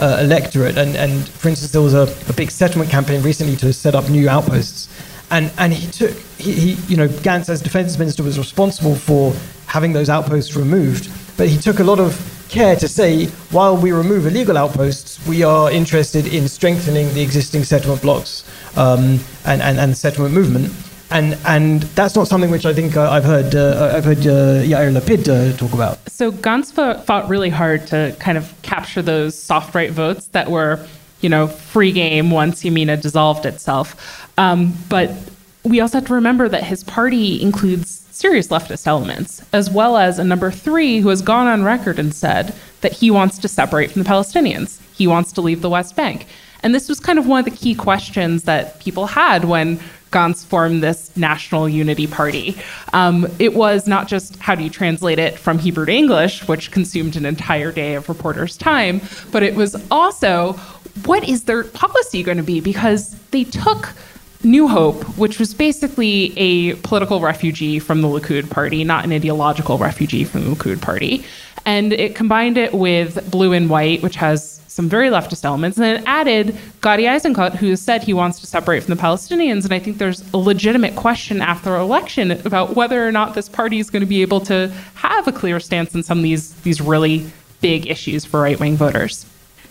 uh, electorate. And, and for instance, there was a, a big settlement campaign recently to set up new outposts. And, and he took, he, he, you know, Gantz as defense minister was responsible for having those outposts removed but he took a lot of care to say, while we remove illegal outposts, we are interested in strengthening the existing settlement blocks um, and, and, and settlement movement. And, and that's not something which I think uh, I've heard uh, I've heard uh, Yair Lapid uh, talk about. So Gantz fought really hard to kind of capture those soft right votes that were, you know, free game once Yamina dissolved itself. Um, but we also have to remember that his party includes serious leftist elements, as well as a number three who has gone on record and said that he wants to separate from the Palestinians. He wants to leave the West Bank. And this was kind of one of the key questions that people had when Gantz formed this national unity party. Um, it was not just how do you translate it from Hebrew to English, which consumed an entire day of reporters' time, but it was also what is their policy going to be? Because they took New Hope, which was basically a political refugee from the Likud party, not an ideological refugee from the Likud party. And it combined it with Blue and White, which has some very leftist elements, and then added Gadi Eisenkot, who said he wants to separate from the Palestinians. And I think there's a legitimate question after election about whether or not this party is going to be able to have a clear stance on some of these, these really big issues for right wing voters.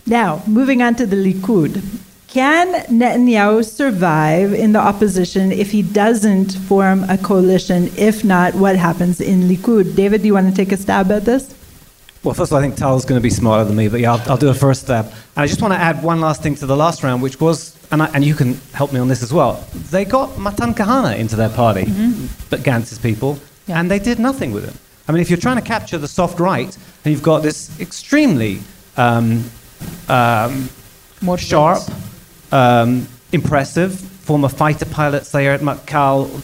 Now, moving on to the Likud. Can Netanyahu survive in the opposition if he doesn't form a coalition? If not, what happens in Likud? David, do you want to take a stab at this? Well, first of all, I think Tal's going to be smarter than me, but yeah, I'll, I'll, do a first stab. And I just want to add one last thing to the last round, which was, and, I, and you can help me on this as well. They got Matan Kahana into their party, mm-hmm. but Gantz's people, yeah. and they did nothing with him. I mean, if you're trying to capture the soft right, and you've got this extremely um, um, more sharp, um, impressive, former fighter pilot Sayeret Matkal,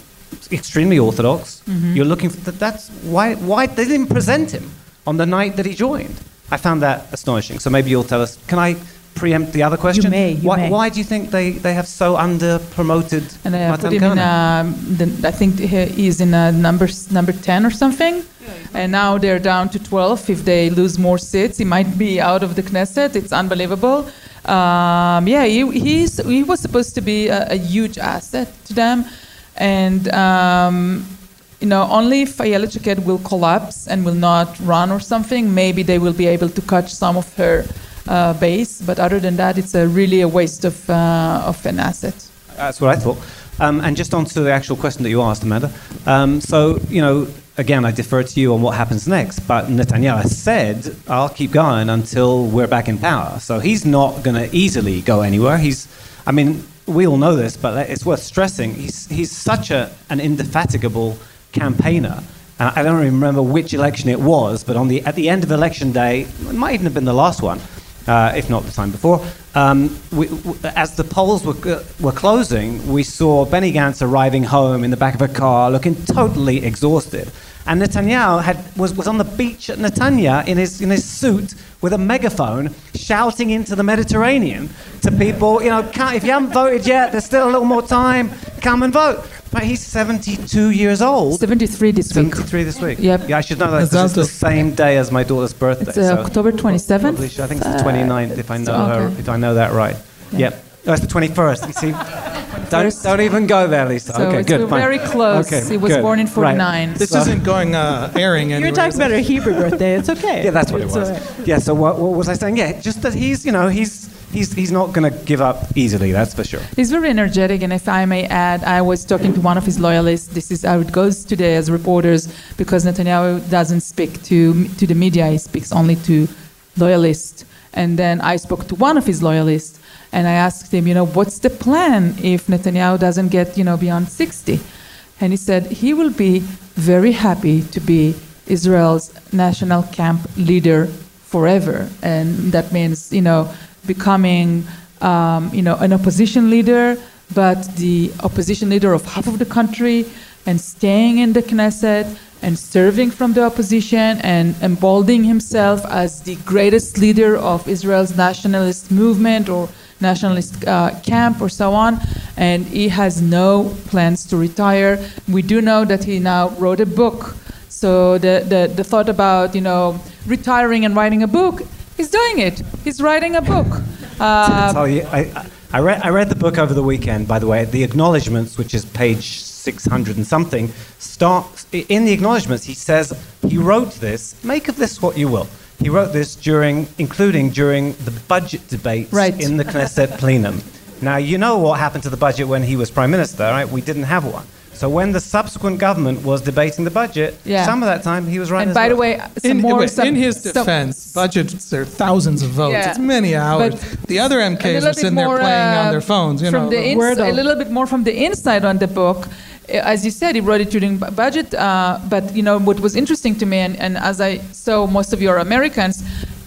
extremely orthodox. Mm-hmm. You're looking for that's why why they didn't present him on the night that he joined. I found that astonishing. So maybe you'll tell us. Can I preempt the other question? You may. You why, may. why do you think they, they have so under promoted? And I put him in. Uh, the, I think he's in a number number ten or something. Yeah, and now they're down to 12. If they lose more seats, he might be out of the Knesset. It's unbelievable. Um, yeah, he, he's, he was supposed to be a, a huge asset to them. And, um, you know, only if Ayelet will collapse and will not run or something, maybe they will be able to catch some of her uh, base. But other than that, it's a really a waste of, uh, of an asset. That's what I thought. Um, and just on to the actual question that you asked, Amanda. Um, so, you know, again, I defer to you on what happens next. But Netanyahu said, I'll keep going until we're back in power. So he's not going to easily go anywhere. He's, I mean, we all know this, but it's worth stressing. He's, he's such a, an indefatigable campaigner. I don't even remember which election it was, but on the, at the end of election day, it might even have been the last one, uh, if not the time before, um, we, w- as the polls were, uh, were closing, we saw Benny Gantz arriving home in the back of a car looking totally exhausted. And Netanyahu had, was, was on the beach at Netanya in his, in his suit with a megaphone shouting into the Mediterranean to people, you know, if you haven't voted yet, there's still a little more time, come and vote. But he's 72 years old. 73 this week. 73 this week. Yep. Yeah, I should know that 'cause it's the same day as my daughter's birthday. It's uh, so October 27th. probably should- I think it's the 29th, if I know her, if I know that right. Yep. Oh, it's the 21st. You see, don't, don't even go there, Lisa. So okay, it's good. fine. very close. Okay, he was good. born in Right. 49. This So- isn't going uh, airing You anywhere. were talking about a Hebrew birthday. It's okay. Yeah, that's what it was. all right. Yeah. So what, what was I saying? Yeah, just that he's, you know, he's he's he's not going to give up easily. That's for sure. He's very energetic, and if I may add, I was talking to one of his loyalists. This is how it goes today as reporters, because Netanyahu doesn't speak to to the media; he speaks only to loyalists. And then I spoke to one of his loyalists, and I asked him, you know, what's the plan if Netanyahu doesn't get, you know, beyond 60? And he said he will be very happy to be Israel's national camp leader forever, and that means, you know, becoming, um, you know, an opposition leader, but the opposition leader of half of the country, and staying in the Knesset and serving from the opposition and emboldening himself as the greatest leader of Israel's nationalist movement or nationalist uh, camp or so on. And he has no plans to retire. We do know that he now wrote a book. So the, the, the thought about, you know, retiring and writing a book, he's doing it. He's writing a book. Uh, I, I- I, read, I read the book over the weekend, by the way. The acknowledgements, which is page 600 and something, starts in the acknowledgements. He says he wrote this. Make of this what you will. He wrote this during, including during the budget debates Right. in the Knesset plenum. Now you know what happened to the budget when he was prime minister, right? We didn't have one. So when the subsequent government was debating the budget, Yeah. some of that time he was writing. and his by the way, some In, more. wait, some- in his some- defense, budgets are thousands of votes. Yeah. It's many hours. But the other MKs are bit sitting there more, playing on uh, their phones. You from know, the ins- Wordle. a little bit more from the inside on the book. Uh, As you said, he wrote it during budget. Uh, but you know what was interesting to me, and, and as I saw, most of you are Americans.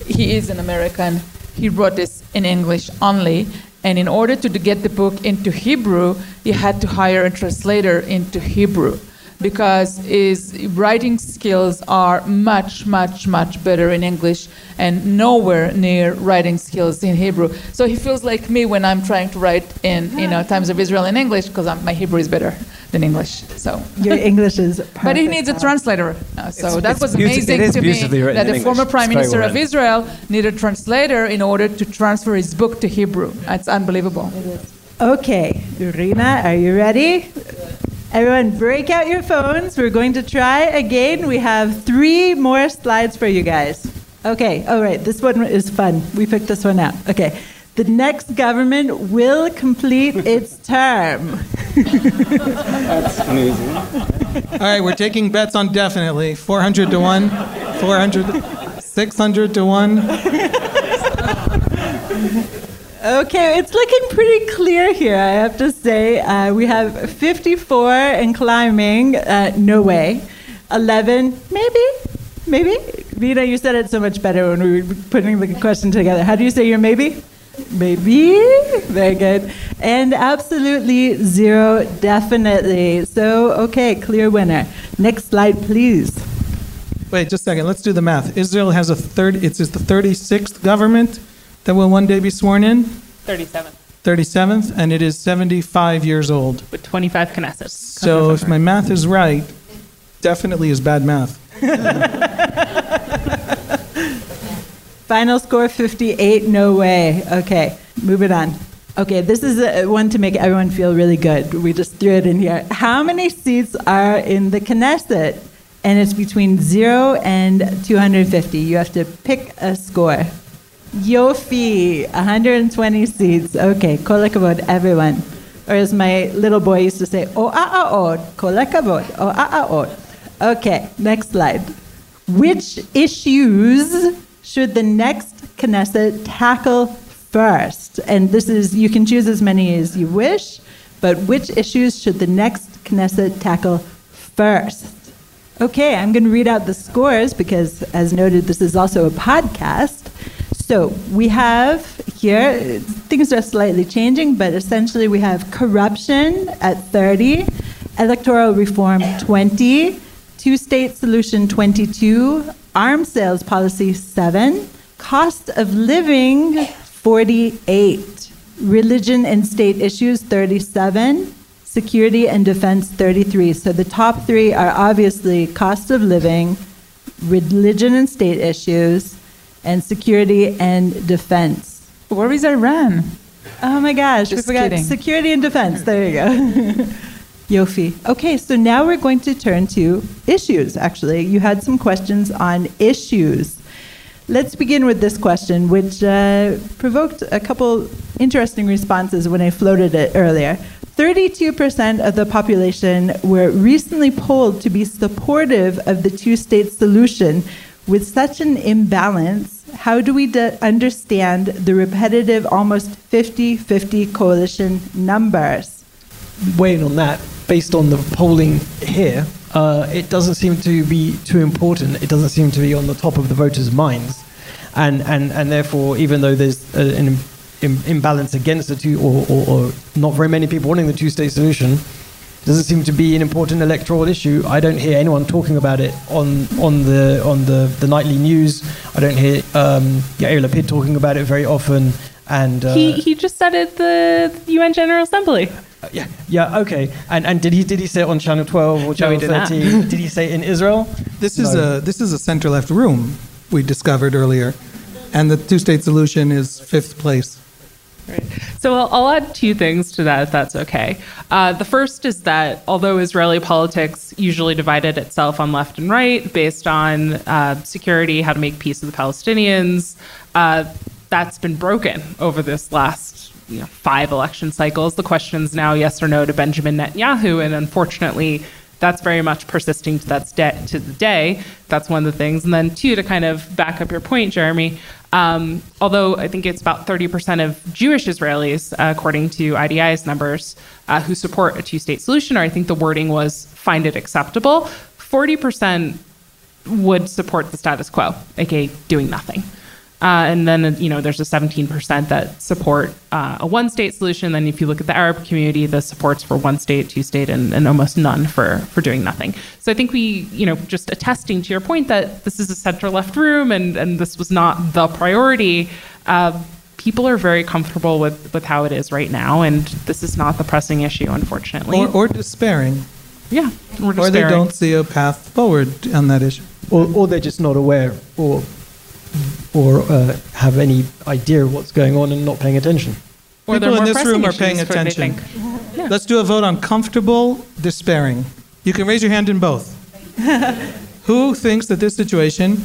He is an American. He wrote this in English only. And in order to get the book into Hebrew, he had to hire a translator into Hebrew because his writing skills are much, much, much better in English and nowhere near writing skills in Hebrew. So he feels like me when I'm trying to write in, you know, Times of Israel in English because my Hebrew is better than English. So. Your English is perfect. But he needs a translator. Uh, so It's- that it's was amazing to me that in the former prime minister well of. Israel needed a translator in order to transfer his book to Hebrew. It's unbelievable. Okay, Rina, are you ready? Everyone, break out your phones. We're going to try again. We have three more slides for you guys. Okay, all right, this one is fun. We picked this one out. Okay. The next government will complete its term. That's amazing. All right, we're taking bets on definitely. 400 to 1, 400, 600 to 1. Okay, it's looking pretty clear here, I have to say. Uh, we have 54 and climbing, uh, no way. 11, maybe, maybe. Vina, you said it so much better when we were putting the question together. How do you say your maybe? Maybe. Very good. And absolutely zero, definitely. So, okay, clear winner. Next slide, please. Wait, just a second. Let's do the math. Israel has a third. It's the 36th government that will one day be sworn in. 37th, 37th, and it is 75 years old. with 25 Knesset. So if my math is right, definitely is bad math. Final score 58, no way. Okay, move it on. Okay, this is a, one to make everyone feel really good. We just threw it in here. How many seats are in the Knesset? And it's between 0 and 250. You have to pick a score. Yofi, 120 seats. Okay, kol hakavod, everyone. Or as my little boy used to say, oh, ah, ah, od, kol hakavod, oh, ah, ah, od. Okay, next slide. Which issues should the next Knesset tackle first? And this is, you can choose as many as you wish, but which issues should the next Knesset tackle first? Okay, I'm going to read out the scores because, as noted, this is also a podcast. So we have here, things are slightly changing, but essentially we have corruption at 30, electoral reform 20, two state solution 22, arms sales policy 7, cost of living 48, religion and state issues 37, security and defense 33. So the top three are obviously cost of living, religion and state issues, and security and defense. Where is Iran? Oh my gosh, Just we forgot kidding. security and defense. There you go. Yofi. Okay, so now we're going to turn to issues, actually. You had some questions on issues. Let's begin with this question, which uh, provoked a couple interesting responses when I floated it earlier. 32% of the population were recently polled to be supportive of the two state solution. With such an imbalance, how do we de- understand the repetitive, almost 50 50 coalition numbers? weighing on that, based on the polling here, uh, it doesn't seem to be too important. It doesn't seem to be on the top of the voters' minds, and and and therefore, even though there's a, an im- im- imbalance against the two, or, or, or not very many people wanting the two-state solution, doesn't seem to be an important electoral issue. I don't hear anyone talking about it on on the on the, the nightly news. I don't hear um, Yair Lapid talking about it very often. And uh, he he just said it at the UN General Assembly. yeah, yeah, okay. And and did he did he say it on Channel 12 or Channel did not. 13? did he say it in Israel? This is No. a this is a center left room we discovered earlier, and the two state solution is fifth place. So I'll, I'll add two things to that, if that's okay. Uh, the first is that although Israeli politics usually divided itself on left and right based on uh, security, how to make peace with the Palestinians, uh, that's been broken over this last you know, five election cycles. The question is now yes or no to Benjamin Netanyahu, and unfortunately, that's very much persisting to that's de- to the day. That's one of the things. And then two, to kind of back up your point, Jeremy. Um, although I think it's about 30% of Jewish Israelis, uh, according to IDI's numbers, uh, who support a two-state solution, or I think the wording was find it acceptable. 40% would support the status quo, aka doing nothing. Uh, and then, you know, there's a 17% that support uh, a one state solution. Then, if you look at the Arab community, the supports for one state, two state, and, and almost none for, for doing nothing. So, I think we, you know, just attesting to your point that this is a center left room and, and this was not the priority, uh, people are very comfortable with, with how it is right now. And this is not the pressing issue, unfortunately. Or, or despairing, yeah, we're or they don't see a path forward on that issue. Or, or they're just not aware or or uh, have any idea of what's going on and not paying attention. Or People in this room are paying issues for they attention. think. Let's do a vote on comfortable despairing. You can raise your hand in both. Who thinks that this situation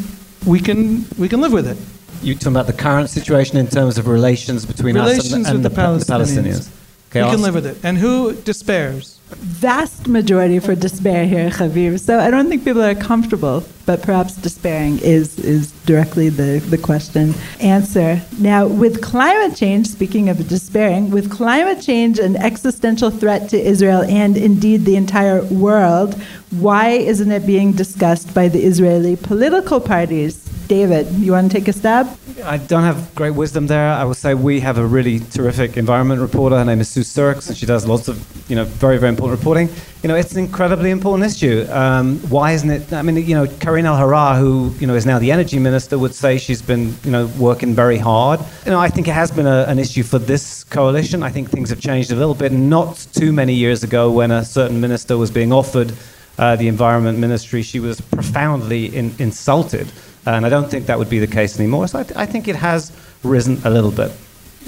we can we can live with it? You talking about the current situation in terms of relations between us and, and with the, the Pa- the Palestinians. Palestinians? Okay, we I'll can live with it. And who despairs? Vast majority for despair here, Javier. So I don't think people are comfortable, but perhaps despairing is, is directly the, the question answer. Now, with climate change, speaking of despairing, with climate change an existential threat to Israel and indeed the entire world, why isn't it being discussed by the Israeli political parties? David, you want to take a stab? I don't have great wisdom there. I will say we have a really terrific environment reporter. Her name is Sue Surkes, and she does lots of, you know, very, very important reporting. You know, it's an incredibly important issue. Um, why isn't it? I mean, you know, Karine Elharrar, who, you know, is now the energy minister, would say she's been, you know, working very hard. You know, I think it has been a, an issue for this coalition. I think things have changed a little bit. Not too many years ago, when a certain minister was being offered uh, the environment ministry, she was profoundly in, insulted. And I don't think that would be the case anymore. So I, th- I think it has risen a little bit.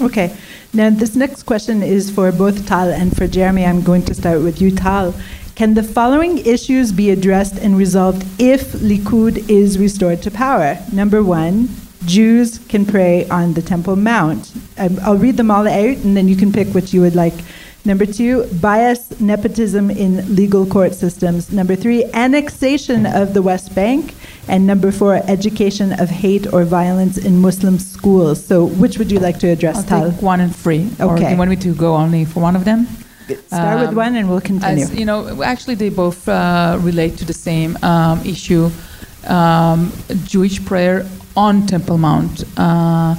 Okay. Now, this next question is for both Tal and for Jeremy. I'm going to start with you, Tal. Can the following issues be addressed and resolved if Likud is restored to power? Number one, Jews can pray on the Temple Mount. Um, I'll read them all out, and then you can pick which you would like Number two, bias, nepotism in legal court systems. Number three, annexation of the West Bank. And number four, education of hate or violence in Muslim schools. So, which would you like to address, I'll Tal? take one and three. Or do Okay. you want me to go only for one of them? Start with Um, one and we'll continue. As, you know, actually, they both uh, relate to the same um, issue. Um, Jewish prayer on Temple Mount uh,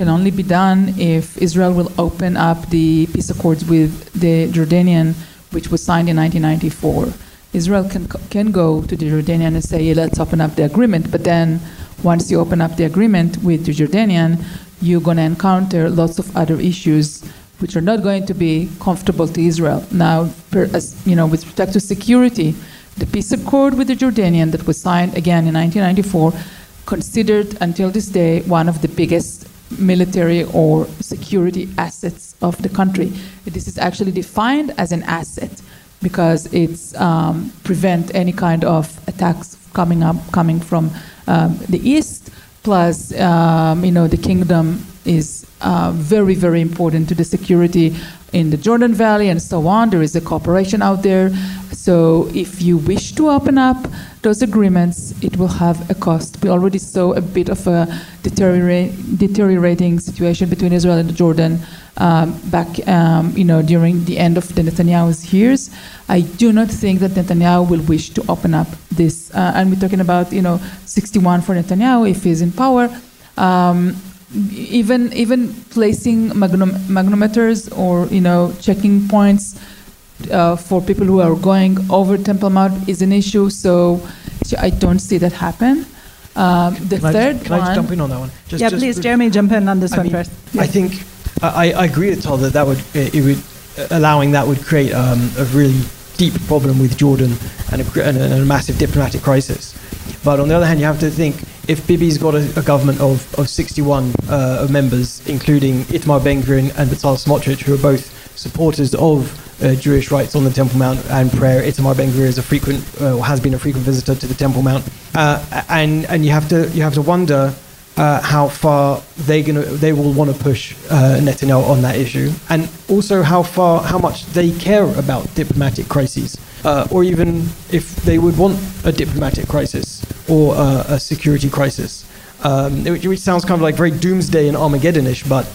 can only be done if Israel will open up the peace accords with the Jordanian, which was signed in 1994. Israel can can go to the Jordanian and say, let's open up the agreement, but then once you open up the agreement with the Jordanian, you're going to encounter lots of other issues which are not going to be comfortable to Israel. Now, per, as, you know, with respect to security, the peace accord with the Jordanian that was signed again in 1994, considered until this day one of the biggest military or security assets of the country. This is actually defined as an asset because it's um, prevent any kind of attacks coming up coming from um, the east. Plus, um, you know, the kingdom is uh, very, very important to the security in the Jordan Valley and so on. There is a cooperation out there. So, if you wish to open up those agreements, it will have a cost. We already saw a bit of a deteriorating situation between Israel and Jordan um, back, um, you know, during the end of the Netanyahu's years. I do not think that Netanyahu will wish to open up this. Uh, and we're talking about, you know, 61 for Netanyahu if he's in power. Um, even even placing magnum, magnometers or you know checking points uh, for people who are going over Temple Mount is an issue. So I don't see that happen. Um, the Can I, third just, can I one. jump in on that one? Just, yeah, just please, Jeremy, jump in on this I one mean, first. I think I, I agree with Tal that that would it would allowing that would create um, a really deep problem with Jordan and a, and a, and a massive diplomatic crisis. But on the other hand, you have to think if Bibi's got a, a government of, of 61 uh, members, including Itamar Ben-Gvir and, Bezalel Smotrich, who are both supporters of uh, Jewish rights on the Temple Mount and prayer. Itamar Ben-Gvir is a frequent, uh, has been a frequent visitor to the Temple Mount, uh, and and you have to you have to wonder uh, how far they gonna they will want to push uh, Netanyahu on that issue, and also how far how much they care about diplomatic crises, or even if they would want a diplomatic crisis or uh, a security crisis, um, which, sounds kind of like very doomsday and Armageddonish, but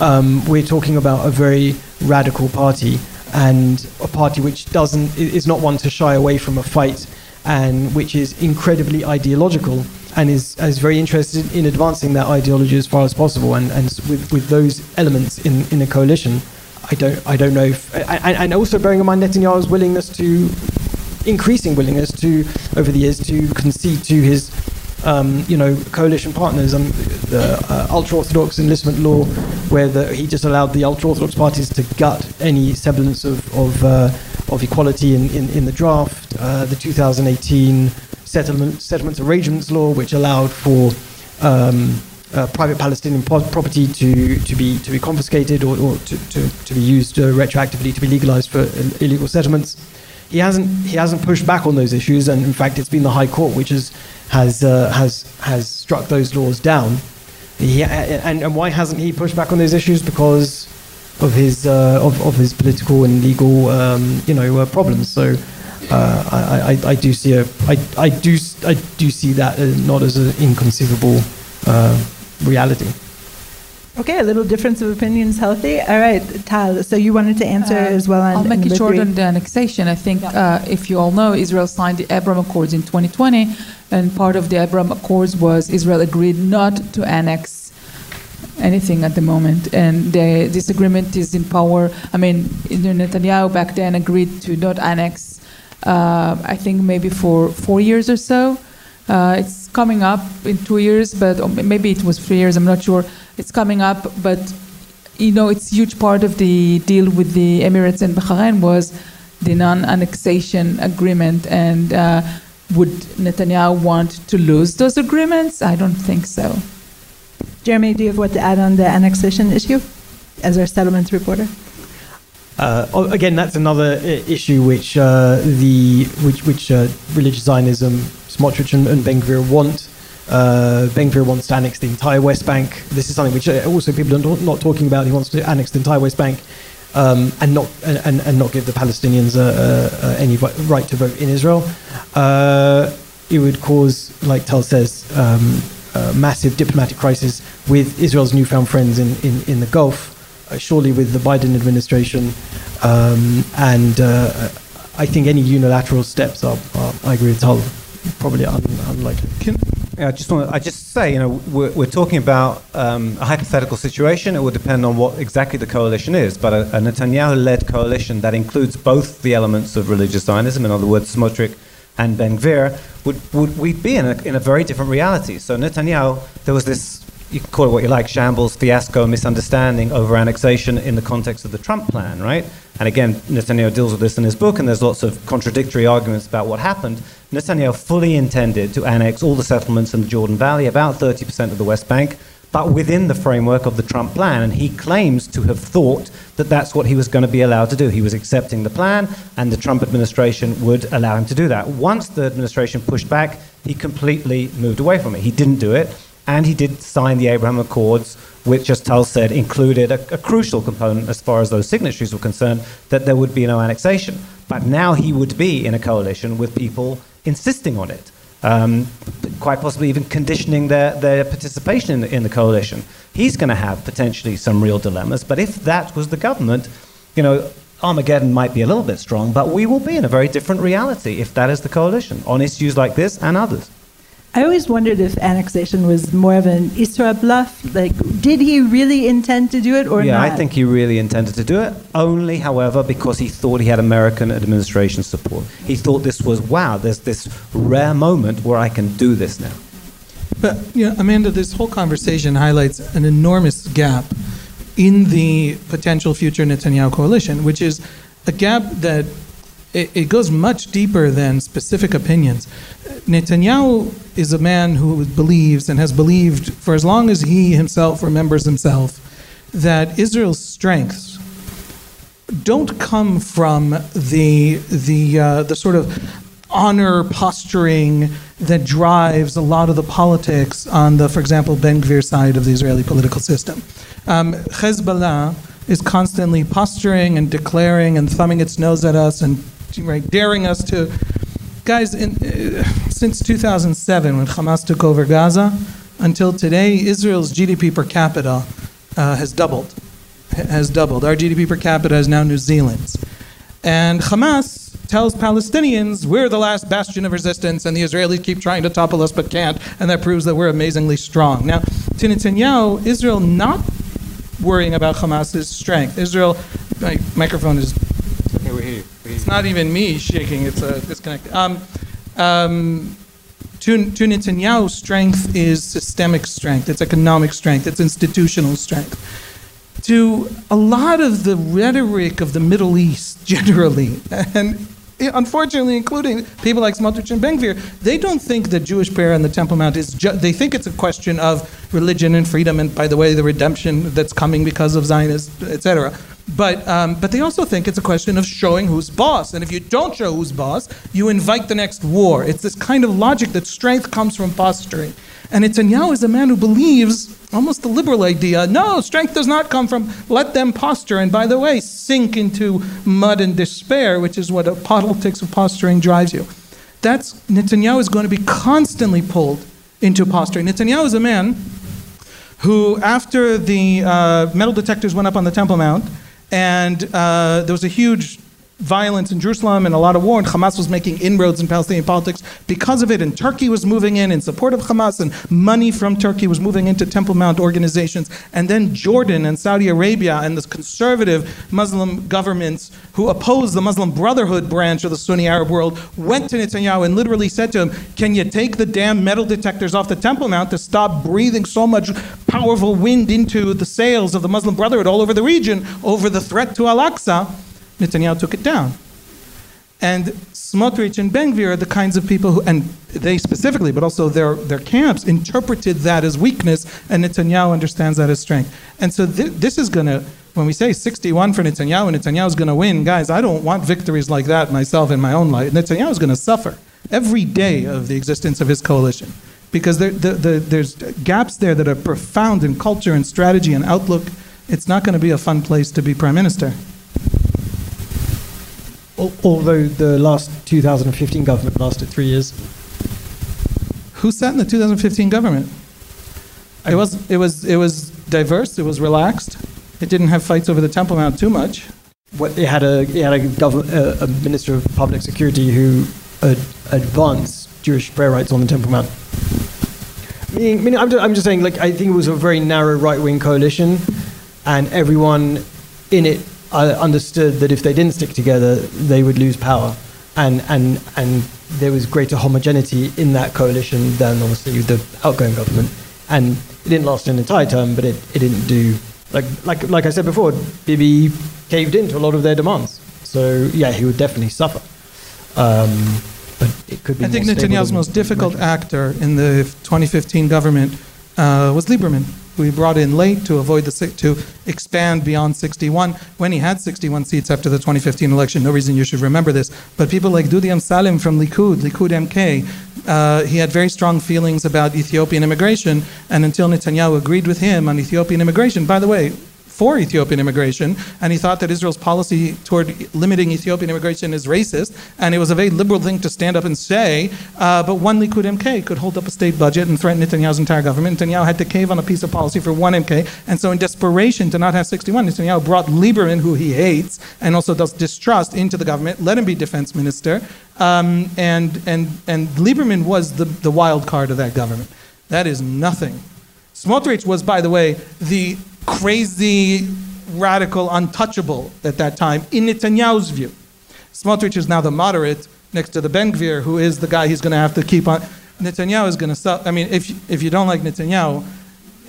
um, we're talking about a very radical party and a party which doesn't is not one to shy away from a fight and which is incredibly ideological and is, is very interested in advancing that ideology as far as possible. And, and with, with those elements in, in a coalition I don't I don't know if and also bearing in mind Netanyahu's willingness to increasing willingness to over the years to concede to his um, you know coalition partners um, the uh, ultra orthodox enlistment law where the, he just allowed the ultra orthodox parties to gut any semblance of of, uh, of equality in, in, in the draft uh, the 2018 settlement settlements arrangements law which allowed for um, uh, private Palestinian pro- property to, to be to be confiscated or, or to, to, to be used uh, retroactively to be legalized for illegal settlements. He hasn't he hasn't pushed back on those issues, and in fact, it's been the High Court which has has uh, has has struck those laws down. He, and, and why hasn't he pushed back on those issues? Because of his uh, of, of his political and legal um, you know uh, problems. So. Uh, I, I, I do see a I, I do I do see that uh, not as an inconceivable uh, reality. Okay, a little difference of opinions healthy. All right, Tal. So you wanted to answer Uh, as well on I'll make it short on the annexation. I think, uh, if you all know, Israel signed the Abraham Accords in 2020, and part of the Abraham Accords was Israel agreed not to annex anything at the moment. And the, this agreement is in power. I mean, Netanyahu back then agreed to not annex, uh, I think maybe for four years or so. Uh, it's coming up in two years, but maybe it was three years, I'm not sure. It's coming up, but you know, it's huge part of the deal with the Emirates and Bahrain was the non-annexation agreement. And uh, would Netanyahu want to lose those agreements? I don't think so. Jeremy, do you have what to add on the annexation issue as our settlements reporter? Uh, oh, again, that's another issue which uh, the which which uh, religious Zionism, Smotrich and, and Ben Gvir want. Uh, ben wants to annex the entire West Bank. This is something which uh, also people are not, talking about. He wants to annex the entire West Bank, um, and not and, and, not give the Palestinians uh, uh, uh, any right to vote in Israel. It would cause, like Tal says, um, massive diplomatic crisis with Israel's newfound friends in, in, in the Gulf, surely with the Biden administration, um, and I think any unilateral steps are, are I agree with Tal, probably un- unlikely. Can, I just want to. I just say, you know, we're, we're talking about um, a hypothetical situation. It will depend on what exactly the coalition is. But a, a Netanyahu-led coalition that includes both the elements of religious Zionism, in other words, Smotrich and Ben Gvir, would, would we'd be in a, in a very different reality. So Netanyahu, there was this. You can call it what you like, shambles, fiasco, misunderstanding over annexation in the context of the Trump plan, right? And again, Netanyahu deals with this in his book, and there's lots of contradictory arguments about what happened. Netanyahu fully intended to annex all the settlements in the Jordan Valley, about 30% of the West Bank, but within the framework of the Trump plan. And he claims to have thought that that's what he was going to be allowed to do. He was accepting the plan, and the Trump administration would allow him to do that. Once the administration pushed back, he completely moved away from it. He didn't do it, and he did sign the Abraham Accords, which, as Tal said, included a, a crucial component as far as those signatories were concerned that there would be no annexation. But now he would be in a coalition with people insisting on it, um, quite possibly even conditioning their, their participation in the, in the coalition. He's going to have potentially some real dilemmas, but if that was the government, you know, Armageddon might be a little bit strong, but we will be in a very different reality if that is the coalition on issues like this and others. I always wondered if annexation was more of an Isra bluff. Like, did he really intend to do it or yeah, not? I think he really intended to do it. Only, however, because he thought he had American administration support. He thought this was wow. There's this rare moment where I can do this now. But you know, Amanda, this whole conversation highlights an enormous gap in the potential future Netanyahu coalition, which is a gap that it, it goes much deeper than specific opinions. Netanyahu is a man who believes and has believed for as long as he himself remembers himself that Israel's strengths don't come from the the uh, the sort of honor posturing that drives a lot of the politics on the, for example, Ben Gvir side of the Israeli political system. Um, Hezbollah is constantly posturing and declaring and thumbing its nose at us and right, daring us to. Guys, in, uh, since 2007, when Hamas took over Gaza, until today, Israel's GDP per capita uh, has doubled. Has doubled. Our GDP per capita is now New Zealand's. And Hamas tells Palestinians, we're the last bastion of resistance, and the Israelis keep trying to topple us but can't, and that proves that we're amazingly strong. Now, to Netanyahu, Israel not worrying about Hamas's strength. Israel, my microphone is. Okay, we hear you. It's not even me shaking, it's a disconnect. Um, um, to, to Netanyahu's strength is systemic strength, it's economic strength, it's institutional strength. To a lot of the rhetoric of the Middle East generally, and unfortunately, including people like Smotrich and Ben-Gvir, they don't think that Jewish prayer on the Temple Mount is. Ju- they think it's a question of religion and freedom, and by the way, the redemption that's coming because of Zionism, etc. But um, but they also think it's a question of showing who's boss, and if you don't show who's boss, you invite the next war. It's this kind of logic that strength comes from posturing. And Netanyahu is a man who believes almost the liberal idea no, strength does not come from let them posture, and by the way, sink into mud and despair, which is what a politics of posturing drives you. That's Netanyahu is going to be constantly pulled into posturing. Netanyahu is a man who, after the uh, metal detectors went up on the Temple Mount, and uh, there was a huge violence in Jerusalem and a lot of war, and Hamas was making inroads in Palestinian politics because of it, and Turkey was moving in in support of Hamas, and money from Turkey was moving into Temple Mount organizations, and then Jordan and Saudi Arabia and the conservative Muslim governments who opposed the Muslim Brotherhood branch of the Sunni Arab world went to Netanyahu and literally said to him, Can you take the damn metal detectors off the Temple Mount to stop breathing so much powerful wind into the sails of the Muslim Brotherhood all over the region over the threat to Al Aqsa? Netanyahu took it down. And Smotrich and Ben-Gvir are the kinds of people who, and they specifically, but also their, their camps, interpreted that as weakness, and Netanyahu understands that as strength. And so th- this is going to, when we say 61 for Netanyahu, and Netanyahu's going to win, guys, I don't want victories like that myself in my own life. Netanyahu's going to suffer every day of the existence of his coalition because there, the, the, there's gaps there that are profound in culture and strategy and outlook. It's not going to be a fun place to be prime minister. Al- although the last 2015 government lasted three years. Who sat in the 2015 government? It was, it was, it was diverse. It was relaxed. It didn't have fights over the Temple Mount too much. What they had a they had a, gov- uh, a minister of public security who ad- advanced Jewish prayer rights on the Temple Mount. Meaning, meaning I'm, just, I'm just saying, like I think it was a very narrow right wing coalition, and everyone in it uh, understood that if they didn't stick together, they would lose power, and and and there was greater homogeneity in that coalition than obviously the outgoing government, and it didn't last an entire term, but it, it didn't do like like like I said before, Bibi caved into a lot of their demands. So yeah, he would definitely suffer. Um, but it could be. I think Netanyahu's most difficult actor in the 2015 government uh, was Lieberman, he brought in late to avoid the to expand beyond 61 when he had 61 seats after the 2015 election. No reason you should remember this, but people like Dudi Amsalem from Likud, Likud MK, uh, he had very strong feelings about Ethiopian immigration, and until Netanyahu agreed with him on Ethiopian immigration, by the way, for Ethiopian immigration, and he thought that Israel's policy toward limiting Ethiopian immigration is racist, and it was a very liberal thing to stand up and say. Uh, but one Likud MK could hold up a state budget and threaten Netanyahu's entire government. Netanyahu had to cave on a piece of policy for one MK, and so in desperation to not have 61, Netanyahu brought Lieberman, who he hates and also does distrust, into the government, let him be defense minister, um, and and and Lieberman was the the wild card of that government. That is nothing. Smotrich was, by the way, the crazy, radical, untouchable at that time, in Netanyahu's view. Smotrich is now the moderate next to the Ben-Gvir, who is the guy he's going to have to keep on. Netanyahu is going to suffer. I mean, if, if you don't like Netanyahu,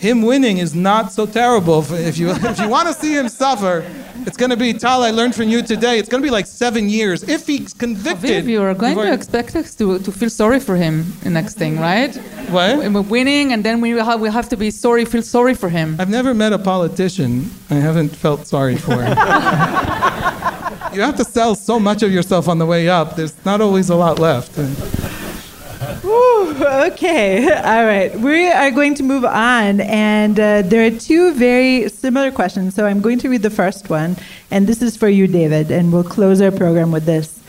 him winning is not so terrible. If- you, if you want to see him suffer, it's going to be, Tal, I learned from you today, it's going to be like seven years. If he's convicted. Haviv, you are going to expect us to, to feel sorry for him the next thing, right? What? We're winning, and then we have, we have to be sorry, feel sorry for him. I've never met a politician I haven't felt sorry for. you have to sell so much of yourself on the way up. There's not always a lot left. Okay, all right. We are going to move on, and uh, there are two very similar questions. So I'm going to read the first one, and this is for you, David, and we'll close our program with this.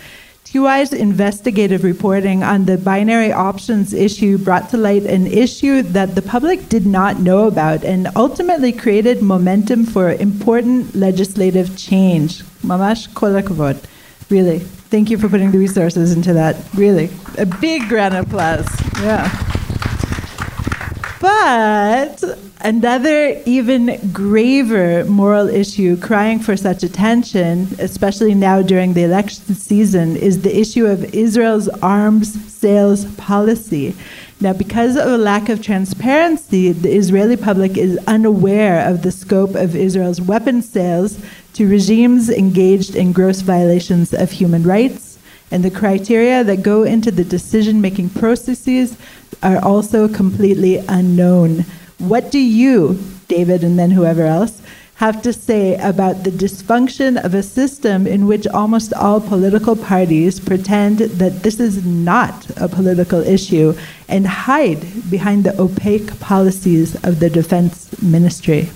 ToI's investigative reporting on the binary options issue brought to light an issue that the public did not know about and ultimately created momentum for important legislative change. Mamash kol hakavod. Really. Thank you for putting the resources into that. Really. A big round of applause. Yeah. But another even graver moral issue crying for such attention, especially now during the election season, is the issue of Israel's arms sales policy. Now, because of a lack of transparency, the Israeli public is unaware of the scope of Israel's weapons sales to regimes engaged in gross violations of human rights, and the criteria that go into the decision making processes are also completely unknown. What do you, David, and then whoever else, have to say about the dysfunction of a system in which almost all political parties pretend that this is not a political issue and hide behind the opaque policies of the defense ministry?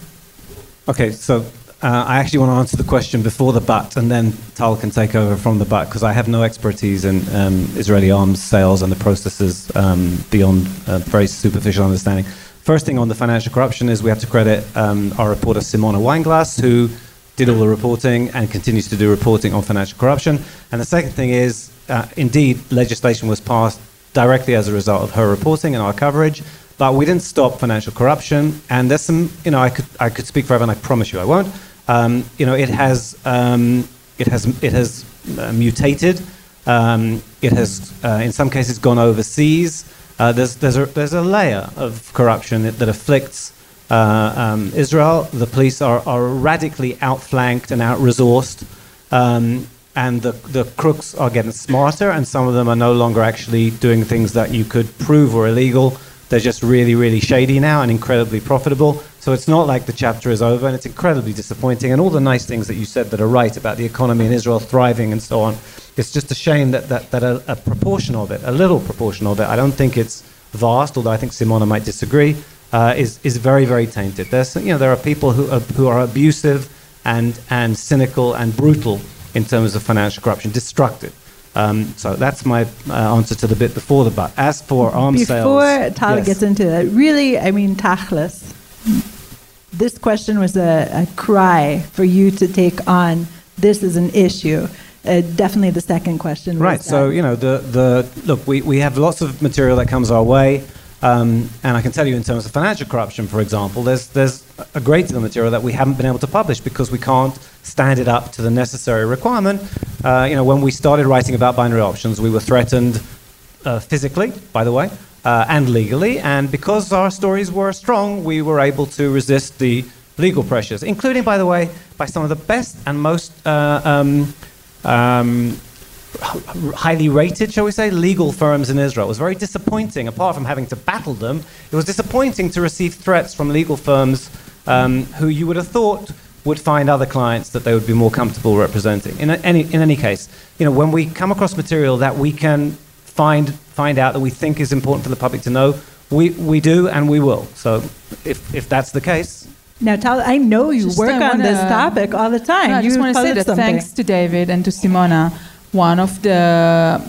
Okay, so uh, I actually want to answer the question before the but, and then Tal can take over from the but, because I have no expertise in um, Israeli arms sales and the processes um, beyond a very superficial understanding. First thing on the financial corruption is we have to credit um, our reporter Simona Weinglass, who did all the reporting and continues to do reporting on financial corruption. And the second thing is, uh, indeed, legislation was passed directly as a result of her reporting and our coverage. But we didn't stop financial corruption, and there's some, you know, I could I could speak forever, and I promise you I won't. Um, you know, it has um, it has it has uh, mutated. Um, it has, uh, in some cases, gone overseas. Uh, there's there's a there's a layer of corruption that, that afflicts uh, um, Israel. The police are, are radically outflanked and out-resourced, um, and the the crooks are getting smarter, and some of them are no longer actually doing things that you could prove were illegal. They're just really, really shady now and incredibly profitable. So it's not like the chapter is over, and it's incredibly disappointing. And all the nice things that you said that are right about the economy in Israel thriving and so on, it's just a shame that, that, that a, a proportion of it, a little proportion of it, I don't think it's vast, although I think Simona might disagree, uh, is, is very, very tainted. There's, you know, there are people who are, who are abusive and, and cynical and brutal in terms of financial corruption, destructive. Um, so that's my uh, answer to the bit before the but. As for arms Before sales, Tal yes. gets into that, really, I mean, tachlis. This question was a, a cry for you to take on. This is an issue. Uh, definitely the second question. was Right. So that. you know the the look. We, we have lots of material that comes our way, um, and I can tell you in terms of financial corruption, for example, there's there's a great deal of material that we haven't been able to publish because we can't stand it up to the necessary requirement. Uh, you know, when we started writing about binary options, we were threatened uh, physically, by the way, uh, and legally, and because our stories were strong, we were able to resist the legal pressures, including, by the way, by some of the best and most uh, um, um, highly rated, shall we say, legal firms in Israel. It was very disappointing, apart from having to battle them, it was disappointing to receive threats from legal firms um, who you would have thought would find other clients that they would be more comfortable representing. In, any, in any case, you know, when we come across material that we can find, find out that we think is important for the public to know, we, we do and we will. So if, if that's the case, now, Tal, I know you Just, work I on this wanna- topic all the time. No, I you just want to say that something. thanks to David and to Simona, one of the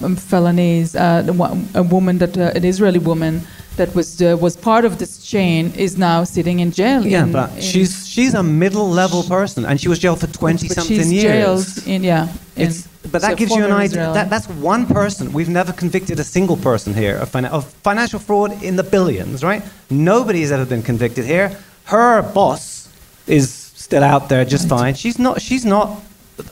um, felonies, uh, the one, a woman that uh, an Israeli woman that was uh, was part of this chain is now sitting in jail. yeah, in- but in- she's, she's a middle level person and she was jailed for 20 but something she's years. jailed in yeah. in- It's, but so that gives you an idea. That, that's one person. We've never convicted a single person here of, fina- of financial fraud in the billions, right? Nobody has ever been convicted here. Her boss is still out there just fine. She's not. She's not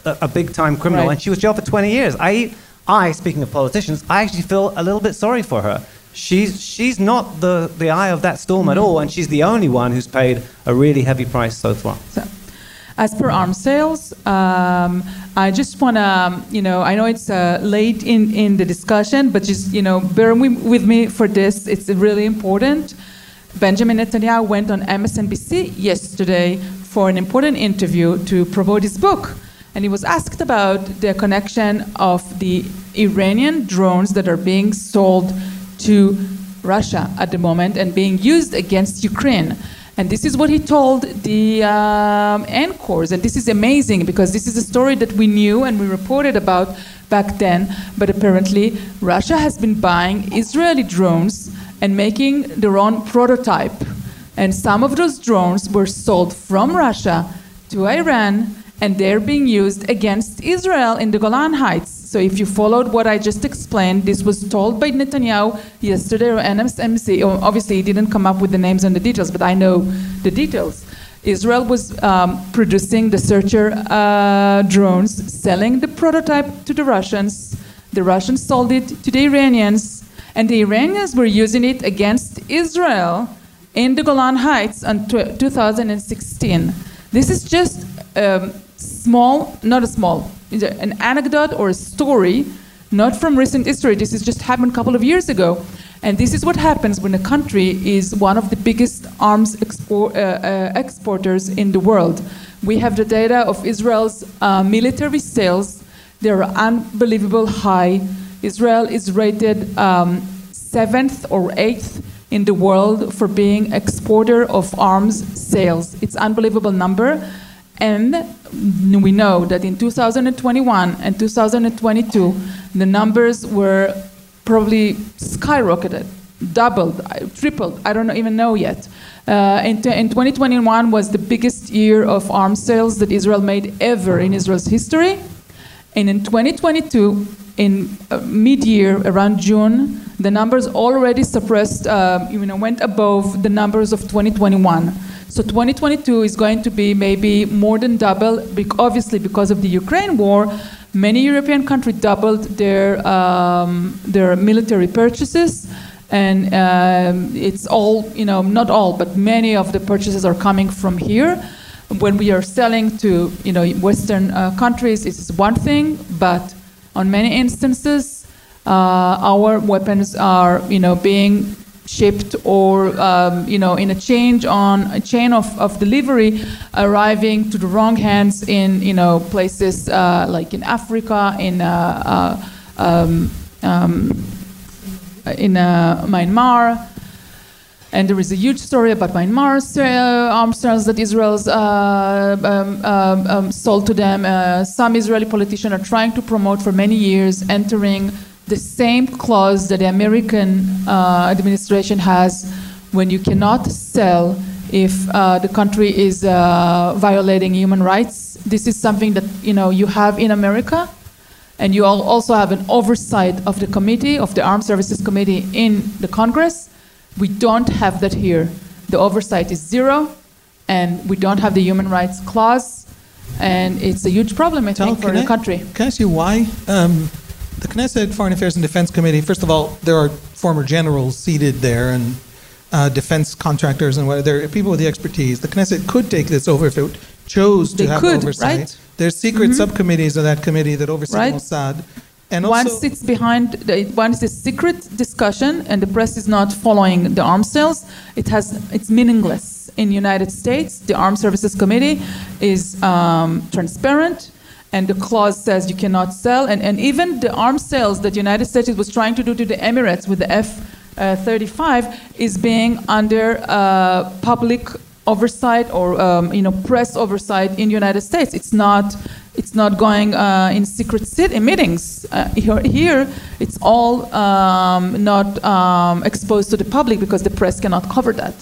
a, a big time criminal, Right. and she was jailed for 20 years. I, I, speaking of politicians, I actually feel a little bit sorry for her. She's she's not the the eye of that storm at all, and she's the only one who's paid a really heavy price so far. So, as per arms sales, um, I just want to, you know, I know it's uh, late in, in the discussion, but just, you know, bear with me for this. It's really important. Benjamin Netanyahu went on MSNBC yesterday for an important interview to promote his book. And he was asked about the connection of the Iranian drones that are being sold to Russia at the moment and being used against Ukraine. And this is what he told the um, Encores. And this is amazing because this is a story that we knew and we reported about back then. But apparently, Russia has been buying Israeli drones and making their own prototype. And some of those drones were sold from Russia to Iran and they're being used against Israel in the Golan Heights. So if you followed what I just explained, this was told by Netanyahu yesterday or NMC. Obviously, he didn't come up with the names and the details, but I know the details. Israel was um, producing the searcher uh, drones, selling the prototype to the Russians. The Russians sold it to the Iranians, and the Iranians were using it against Israel in the Golan Heights in tw- 2016. This is just um, small, not a small, an anecdote or a story, not from recent history. This has just happened a couple of years ago. And this is what happens when a country is one of the biggest arms expor- uh, uh, exporters in the world. We have the data of Israel's uh, military sales. They're unbelievable high. Israel is rated um, seventh or eighth in the world for being exporter of arms sales. It's unbelievable number. And we know that in 2021 and 2022, the numbers were probably skyrocketed, doubled, uh, tripled. I don't even know yet. Uh, in 2021 was the biggest year of arms sales that Israel made ever in Israel's history. And in 2022, in uh, mid-year, around June, the numbers already suppressed, uh, you know, went above the numbers of 2021. So 2022 is going to be maybe more than double, obviously because of the Ukraine war. Many European countries doubled their, um, their military purchases. And um, it's all, you know, not all, but many of the purchases are coming from here when we are selling to you know Western uh, countries, it's one thing, but on many instances, uh, our weapons are you know being shipped or um, you know in a change on a chain of, of delivery arriving to the wrong hands in you know places uh, like in Africa in uh, uh, um, um, in uh, Myanmar And there is a huge story about Myanmar uh, arms sales that Israel um, um, um, sold to them. Uh, some Israeli politicians are trying to promote for many years entering the same clause that the American uh, administration has when you cannot sell if uh, the country is uh, violating human rights. This is something that you know you have in America, and you al- also have an oversight of the committee of the Armed Services Committee in the Congress. We don't have that here. The oversight is zero, and we don't have the human rights clause, and it's a huge problem, I Tal, think, for the I- country. Can I ask you why? Um, the Knesset Foreign Affairs and Defense Committee, first of all, there are former generals seated there and uh, defense contractors and what, there are people with the expertise. The Knesset could take this over if it chose to They have could, oversight. right? There's secret subcommittees of that committee that oversee Right. Mossad. And one also, sits behind the, one is a secret discussion and the press is not following the arms sales it has it's meaningless in united states the armed services committee is um, transparent and the clause says you cannot sell and, and even the arms sales that united states was trying to do to the emirates with the f uh, 35 is being under uh, public oversight or um, you know press oversight in the United States. It's not it's not going uh, in secret in meetings. Uh, here, here, it's all um, not um, exposed to the public because the press cannot cover that.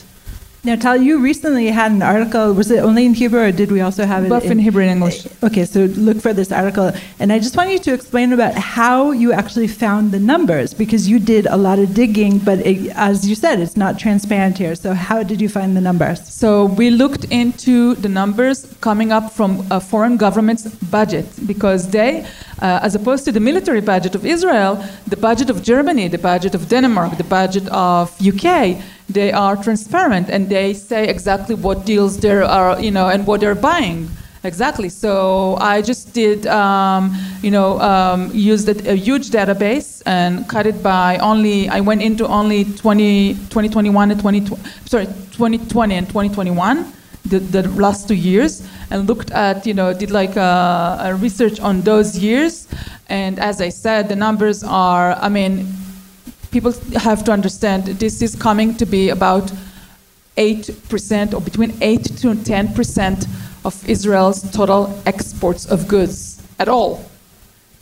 Now, Tal, you recently had an article. Was it only in Hebrew, or did we also have it Both in Hebrew and English. Eh, okay, so look for this article, and I just want you to explain about how you actually found the numbers because you did a lot of digging, but it, as you said, it's not transparent here. So, how did you find the numbers? So we looked into the numbers coming up from a foreign government's budget because they, uh, as opposed to the military budget of Israel, the budget of Germany, the budget of Denmark, the budget of UK, they are transparent and they say exactly what deals there are, you know, and what they're buying. Exactly. So I just did, um, you know, um, used a, huge database and cut it by only. I went into only 20, 2021 and 20, sorry, 2020 and 2021, the, the last two years, and looked at, you know, did like a, a research on those years. And as I said, the numbers are. I mean, people have to understand this is coming to be about 8% or between 8 to 10% of Israel's total exports of goods at all.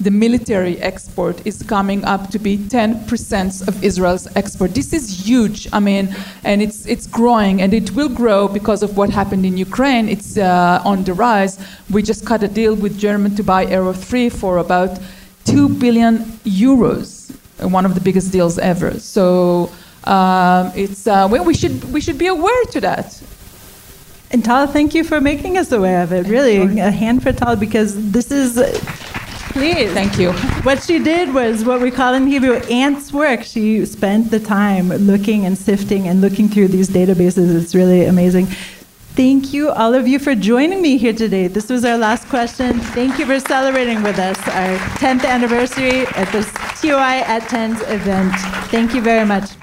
The military export is coming up to be 10% of Israel's export. This is huge. I mean, and it's it's growing and it will grow because of what happened in Ukraine. It's uh, on the rise. We just cut a deal with Germany to buy Arrow 3 for about 2 billion euros, one of the biggest deals ever. So um, it's uh, we, we should we should be aware to that. And Tal, thank you for making us aware of it. Really, a hand for Tal because this is. Please. Thank you. What she did was what we call in Hebrew ants work. She spent the time looking and sifting and looking through these databases. It's really amazing. Thank you, all of you, for joining me here today. This was our last question. Thank you for celebrating with us our 10th anniversary at this TOI at 10s event. Thank you very much.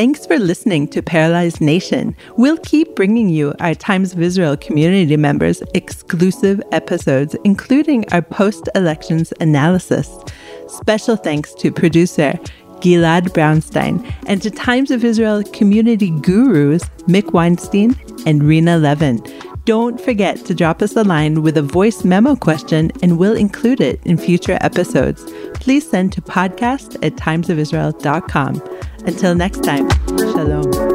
Thanks for listening to Paralyzed Nation. We'll keep bringing you our Times of Israel community members exclusive episodes, including our post elections analysis. Special thanks to producer Gilad Brownstein and to Times of Israel community gurus Mick Weinstein and Rena Levin. Don't forget to drop us a line with a voice memo question and we'll include it in future episodes. Please send to podcast at timesofisrael.com. Until next time, shalom.